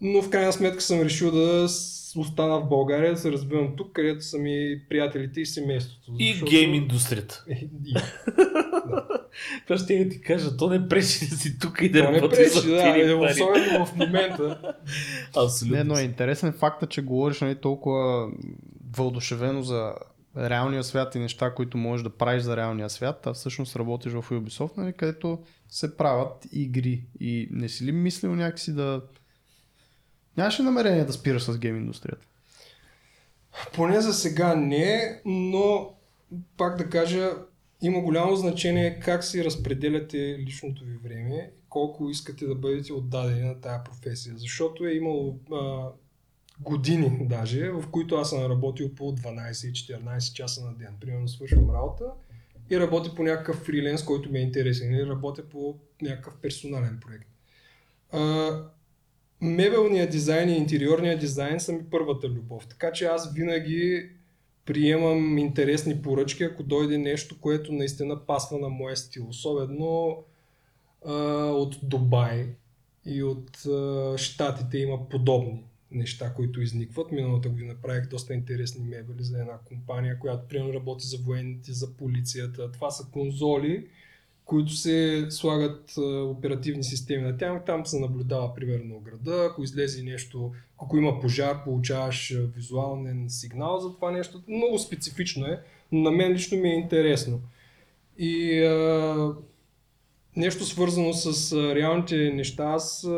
Но в крайна сметка съм решил да остана в България, да се разбивам тук, където са ми приятелите и семейството. И Защото- гейм индустрията. Е, Това ще я ти кажа, то не пречи да си тук и да Това не работиш пречи, за да, е, особено в момента. Абсолютно. Не, но е интересен факта, че говориш нали, толкова вълдушевено за реалния свят и неща, които можеш да правиш за реалния свят, а всъщност работиш в Ubisoft, нали, където се правят игри. И не си ли мислил някакси да... Нямаше намерение да спираш с гейм индустрията? Поне за сега не, но пак да кажа, има голямо значение как си разпределяте личното ви време, колко искате да бъдете отдадени на тая професия. Защото е имало а, години даже, в които аз съм работил по 12 и 14 часа на ден. Примерно свършвам работа и работя по някакъв фриленс, който ми е интересен или работя по някакъв персонален проект. А, мебелният дизайн и интериорният дизайн са ми първата любов. Така че аз винаги приемам интересни поръчки, ако дойде нещо, което наистина пасва на моя стил. Особено а, от Дубай и от а, Штатите има подобни неща, които изникват. Миналата година направих доста интересни мебели за една компания, която примерно работи за военните, за полицията. Това са конзоли, които се слагат а, оперативни системи на тях. Там се наблюдава примерно града. Ако излезе нещо, ако има пожар, получаваш визуален сигнал за това нещо. Много специфично е, но на мен лично ми е интересно. И а, нещо свързано с реалните неща, аз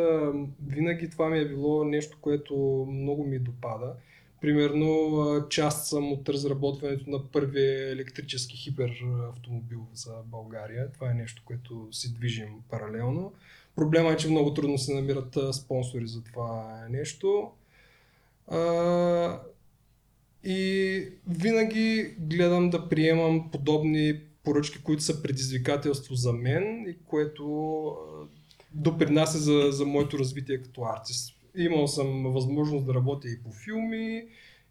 винаги това ми е било нещо, което много ми допада. Примерно част съм от разработването на първия електрически хиперавтомобил за България. Това е нещо, което си движим паралелно. Проблема е, че много трудно се намират спонсори за това нещо. И винаги гледам да приемам подобни поръчки, които са предизвикателство за мен и което допринася за, за моето развитие като артист. Имал съм възможност да работя и по филми,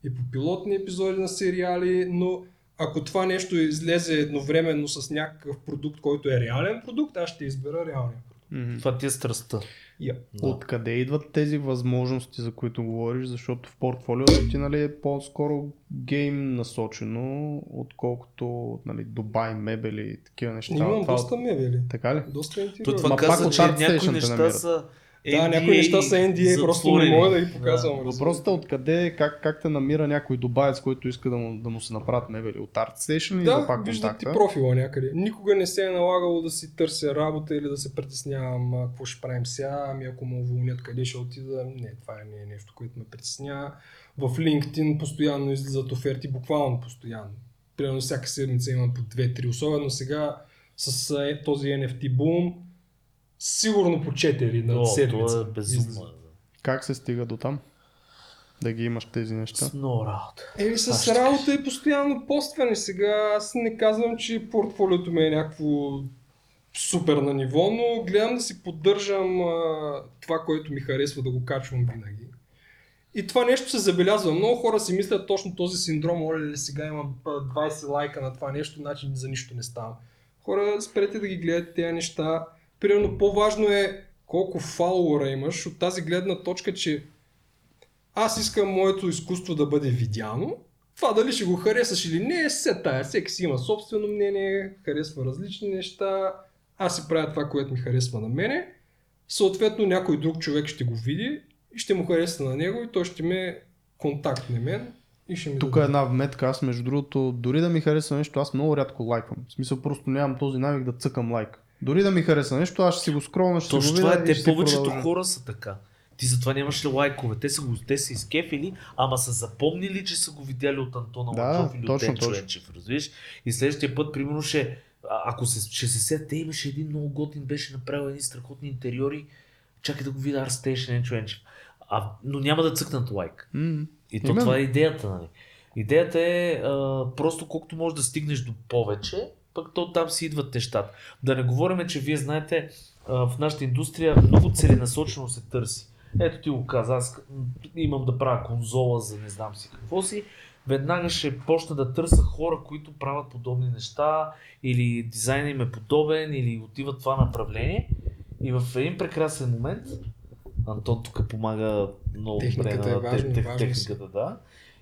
и по пилотни епизоди на сериали, но ако това нещо излезе едновременно с някакъв продукт, който е реален продукт, аз ще избера реалния продукт. Това ти е страстта. Yeah. Да. Откъде идват тези възможности, за които говориш? Защото в портфолиото ти нали, е по-скоро гейм насочено, отколкото нали, Дубай, мебели и такива неща. Имам Това- доста мебели. Така ли? Доста Той интериор. това Ма каза, че някои неща намират. Са Да, някои неща са NDA, просто не мога да ги показвам. се. Въпросът е откъде, как, как те намира някой дубаец, който иска да му, да му се направят мебели? От ArtStation или за Да, пак виждат ти профила някъде. Никога не се е налагало да си търся работа или да се притеснявам какво ще правим сега, ами ако му уволнят къде ще отида. Не, това не е нещо, което ме притеснява. В LinkedIn постоянно излизат оферти, буквално постоянно. Примерно всяка седмица имам по 2-3, особено сега с е, този NFT бум, сигурно по 4 на О, седмица. това е безумно. Как се стига до там? Да ги имаш тези неща? С много работа. Еми с работа и постоянно постване. Сега аз не казвам, че портфолиото ми е някакво супер на ниво, но гледам да си поддържам а, това, което ми харесва да го качвам винаги. И това нещо се забелязва. Много хора си мислят точно този синдром, оле, сега имам а, 20 лайка на това нещо, значи за нищо не става. Хора, спрете да ги гледате тези неща. Примерно по-важно е колко фалуара имаш от тази гледна точка, че аз искам моето изкуство да бъде видяно. Това дали ще го харесаш или не, е се тая. Всеки си има собствено мнение, харесва различни неща. Аз си правя това, което ми харесва на мене. Съответно някой друг човек ще го види и ще му хареса на него и той ще ме контактне мен и ще ми Тук е една вметка, аз между другото, дори да ми хареса нещо, аз много рядко лайквам. В смисъл просто нямам този навик да цъкам лайк. Дори да ми хареса нещо, аз ще си го скролна, ще Точно си го това видя е, и те повечето продължа. хора са така. Ти затова нямаш ли лайкове. Те са го те са изкефили, ама са запомнили, че са го видяли от Антона Да, Ладжов или точно, от. Енчев, разбираш? И следващия път, примерно, ще, ако се, ще се сет, те имаше един много готин, беше направил едни страхотни интериори. Чакай да го видя ArtStation Енчо Енчев. А, но няма да цъкнат лайк. М. И то Именно. това е идеята, нали? Идеята е а, просто колкото можеш да стигнеш до повече, пък то там си идват нещата. Да не говорим, че вие знаете, в нашата индустрия много целенасочено се търси. Ето ти го каза, аз имам да правя конзола за не знам си какво си. Веднага ще почна да търся хора, които правят подобни неща, или дизайна им е подобен, или отиват това направление. И в един прекрасен момент, Антон тук помага много Техниката добре е на важно, те- те- важно техниката, да.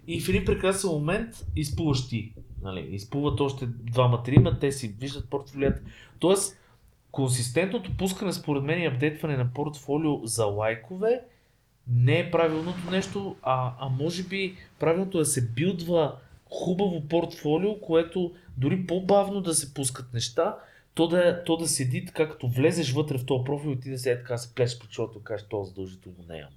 И в един прекрасен момент изплуваш ти. Нали? Изплуват още двама-трима, те си виждат портфолията. Тоест, консистентното пускане, според мен, и апдейтване на портфолио за лайкове не е правилното нещо, а, а може би правилното е да се билдва хубаво портфолио, което дори по-бавно да се пускат неща, то да, то да седи така, като влезеш вътре в този профил и ти да се е така се плеш по чото и кажеш, то задължително не имам.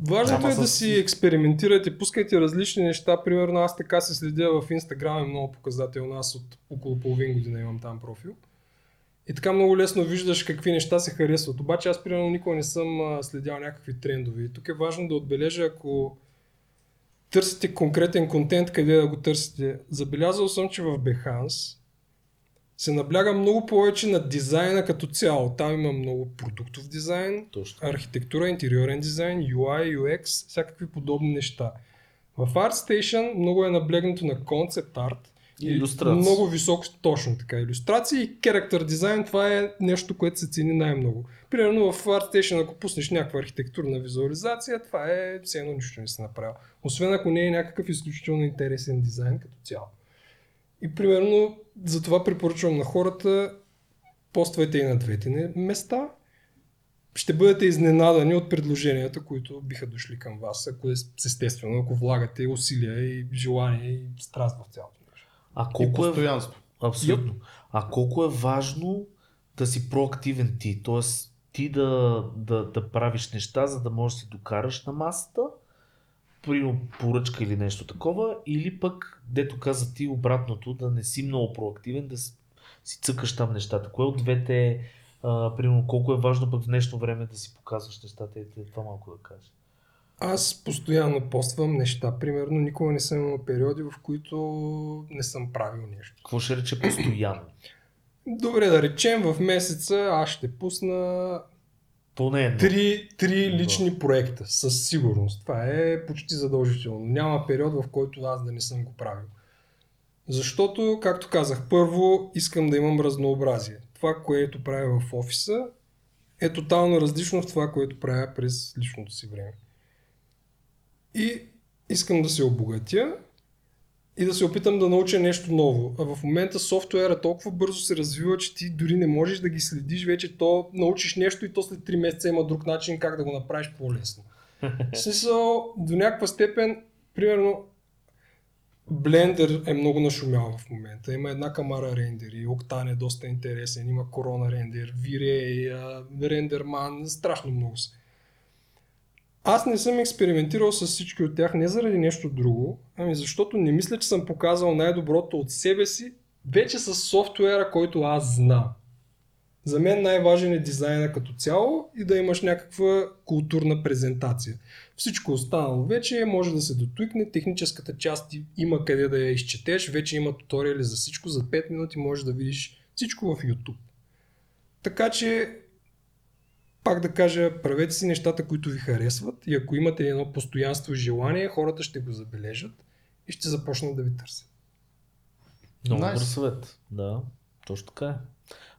Важното Ама е да с- си експериментирате, пускайте различни неща. Примерно аз така се следя в Инстаграм, е много показателно. Аз от около половин година имам там профил. И така много лесно виждаш какви неща се харесват. Обаче аз примерно никога не съм следял някакви трендове. И тук е важно да отбележа, ако търсите конкретен контент, къде да го търсите. Забелязал съм, че в Behance се набляга много повече на дизайна като цяло. Там има много продуктов дизайн, Точно. архитектура, интериорен дизайн, UI, UX, всякакви подобни неща. В ArtStation много е наблегнато на концепт арт. И илюстрации. Много високо, точно така. Иллюстрации и character дизайн, това е нещо, което се цени най-много. Примерно в ArtStation, ако пуснеш някаква архитектурна визуализация, това е все едно нищо не си направил. Освен ако не е някакъв изключително интересен дизайн като цяло. И примерно, затова препоръчвам на хората, поствайте и на двете места. Ще бъдете изненадани от предложенията, които биха дошли към вас, ако е, естествено, ако влагате усилия и желание и страст в цялото нещо. А И колко е постоянство. Абсолютно. А колко е важно да си проактивен ти, т.е. ти да, да, да правиш неща, за да можеш да си докараш на масата, при поръчка или нещо такова, или пък, дето каза ти обратното, да не си много проактивен, да си, цъкаш там нещата. Кое от двете, а, примерно, колко е важно пък в днешно време да си показваш нещата и те- това малко да кажеш. Аз постоянно поствам неща. Примерно, никога не съм имал периоди, в които не съм правил нещо. Какво ще рече постоянно? Добре, да речем, в месеца аз ще пусна Поне едно. три, три лични проекта, със сигурност. Това е почти задължително. Няма период, в който аз да не съм го правил. Защото, както казах, първо искам да имам разнообразие. Това, което правя в офиса, е тотално различно от това, което правя през личното си време. И искам да се обогатя и да се опитам да науча нещо ново. А в момента софтуера толкова бързо се развива, че ти дори не можеш да ги следиш вече. То научиш нещо и то след 3 месеца има друг начин как да го направиш по-лесно. Смисъл, до някаква степен, примерно, Blender е много нашумял в момента. Има една камара рендери, Octane е доста интересен, има Corona рендер, V-Ray, Renderman, страшно много са. Аз не съм експериментирал с всички от тях не заради нещо друго, ами защото не мисля, че съм показал най-доброто от себе си, вече с софтуера, който аз знам. За мен най-важен е дизайна като цяло и да имаш някаква културна презентация. Всичко останало вече може да се дотуикне, техническата част има къде да я изчетеш, вече има туториали за всичко, за 5 минути можеш да видиш всичко в YouTube. Така че, пак да кажа, правете си нещата, които ви харесват и ако имате едно постоянство и желание, хората ще го забележат и ще започнат да ви търсят. Много Nice. добър съвет. Да, точно така е.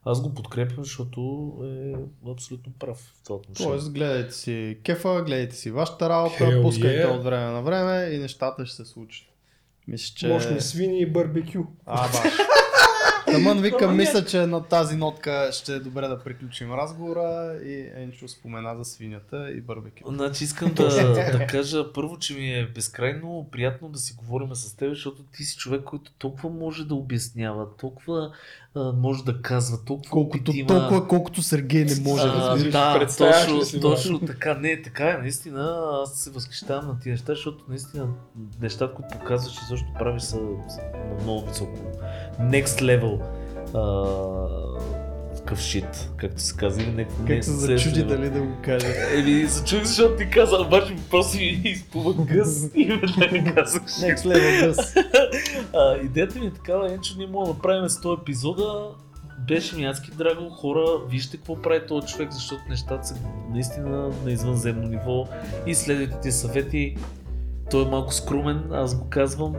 Аз го подкрепям, защото е абсолютно прав в това отношение. Тоест, гледайте си кефа, гледайте си вашата работа, Hell пускайте yeah. от време на време и нещата ще се случат. Мисля, че... Мощни свини и барбекю. А, баш. Тъмън викам, мисля, че на тази нотка ще е добре да приключим разговора и Енчо спомена за свинята и барбекю. Значи искам да, да кажа първо, че ми е безкрайно приятно да си говорим с теб, защото ти си човек, който толкова може да обяснява, толкова може да казва, толкова Колкото, има. толкова, колкото Сергей не може, А, разбираш. Да, точно, си, точно така. Не, така е, наистина. Аз се възхищавам на тия неща, защото наистина нещата, които показваш и също правиш са, са на много високо. Next level. А, такъв шит, както се казва. не, Как се next зачуди дали да го каже. Еми, зачух, защото ти каза, обаче просто ми изплува гъс и веднага казах. Next level дъс. А, идеята ми е такава, Енчо, ние мога да правим 100 епизода. Беше ми адски драго, хора, вижте какво прави този човек, защото нещата са наистина на извънземно ниво и следвайте ти съвети. Той е малко скромен, аз го казвам.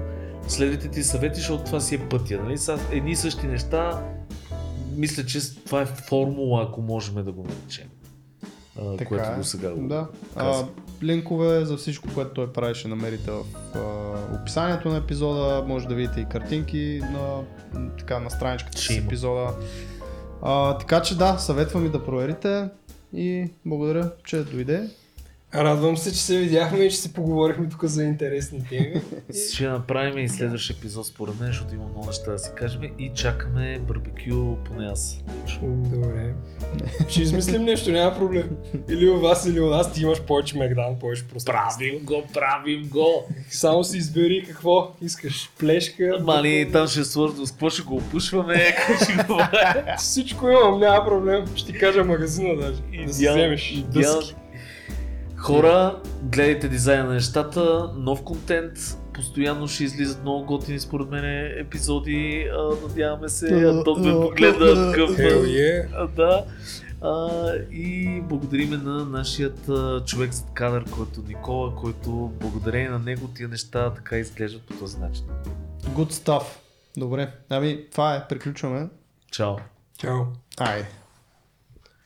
Следвайте ти съвети, защото това си е пътя. Нали? Са едни и същи неща. Мисля, че това е формула, ако можем да го наречем. Така което е. го сега го Да. А, линкове за всичко, което той прави, ще намерите в а, описанието на епизода. Може да видите и картинки на, така, на страничката с епизода. А, така че да, съветвам ви да проверите и благодаря, че дойде. Радвам се, че се видяхме и че си поговорихме тук за интересни теми. И Ще направим и следващ епизод според мен, защото има много неща да си кажем и чакаме барбекю поне аз. Добре. Ще измислим нещо, няма проблем. Или у вас, или у нас, ти имаш повече Мегдан, повече пространство. Правим го, правим го. Само си избери какво искаш. Плешка. Мали, там ще е сложно, с какво ще го опушваме, какво ще го Всичко имам, няма проблем. Ще ти кажа магазина даже. Да си вземеш идеал. дъски. Хора, гледайте дизайна на нещата, нов контент, постоянно ще излизат много готини според мен епизоди, а, надяваме се, Антон ме погледа такъв. Yeah. Да. А, и благодариме на нашият а, човек зад кадър, който Никола, който благодарение на него тия неща така изглеждат по този начин. Good stuff. Добре. Ами, това е. Приключваме. Чао! Чао. Айде.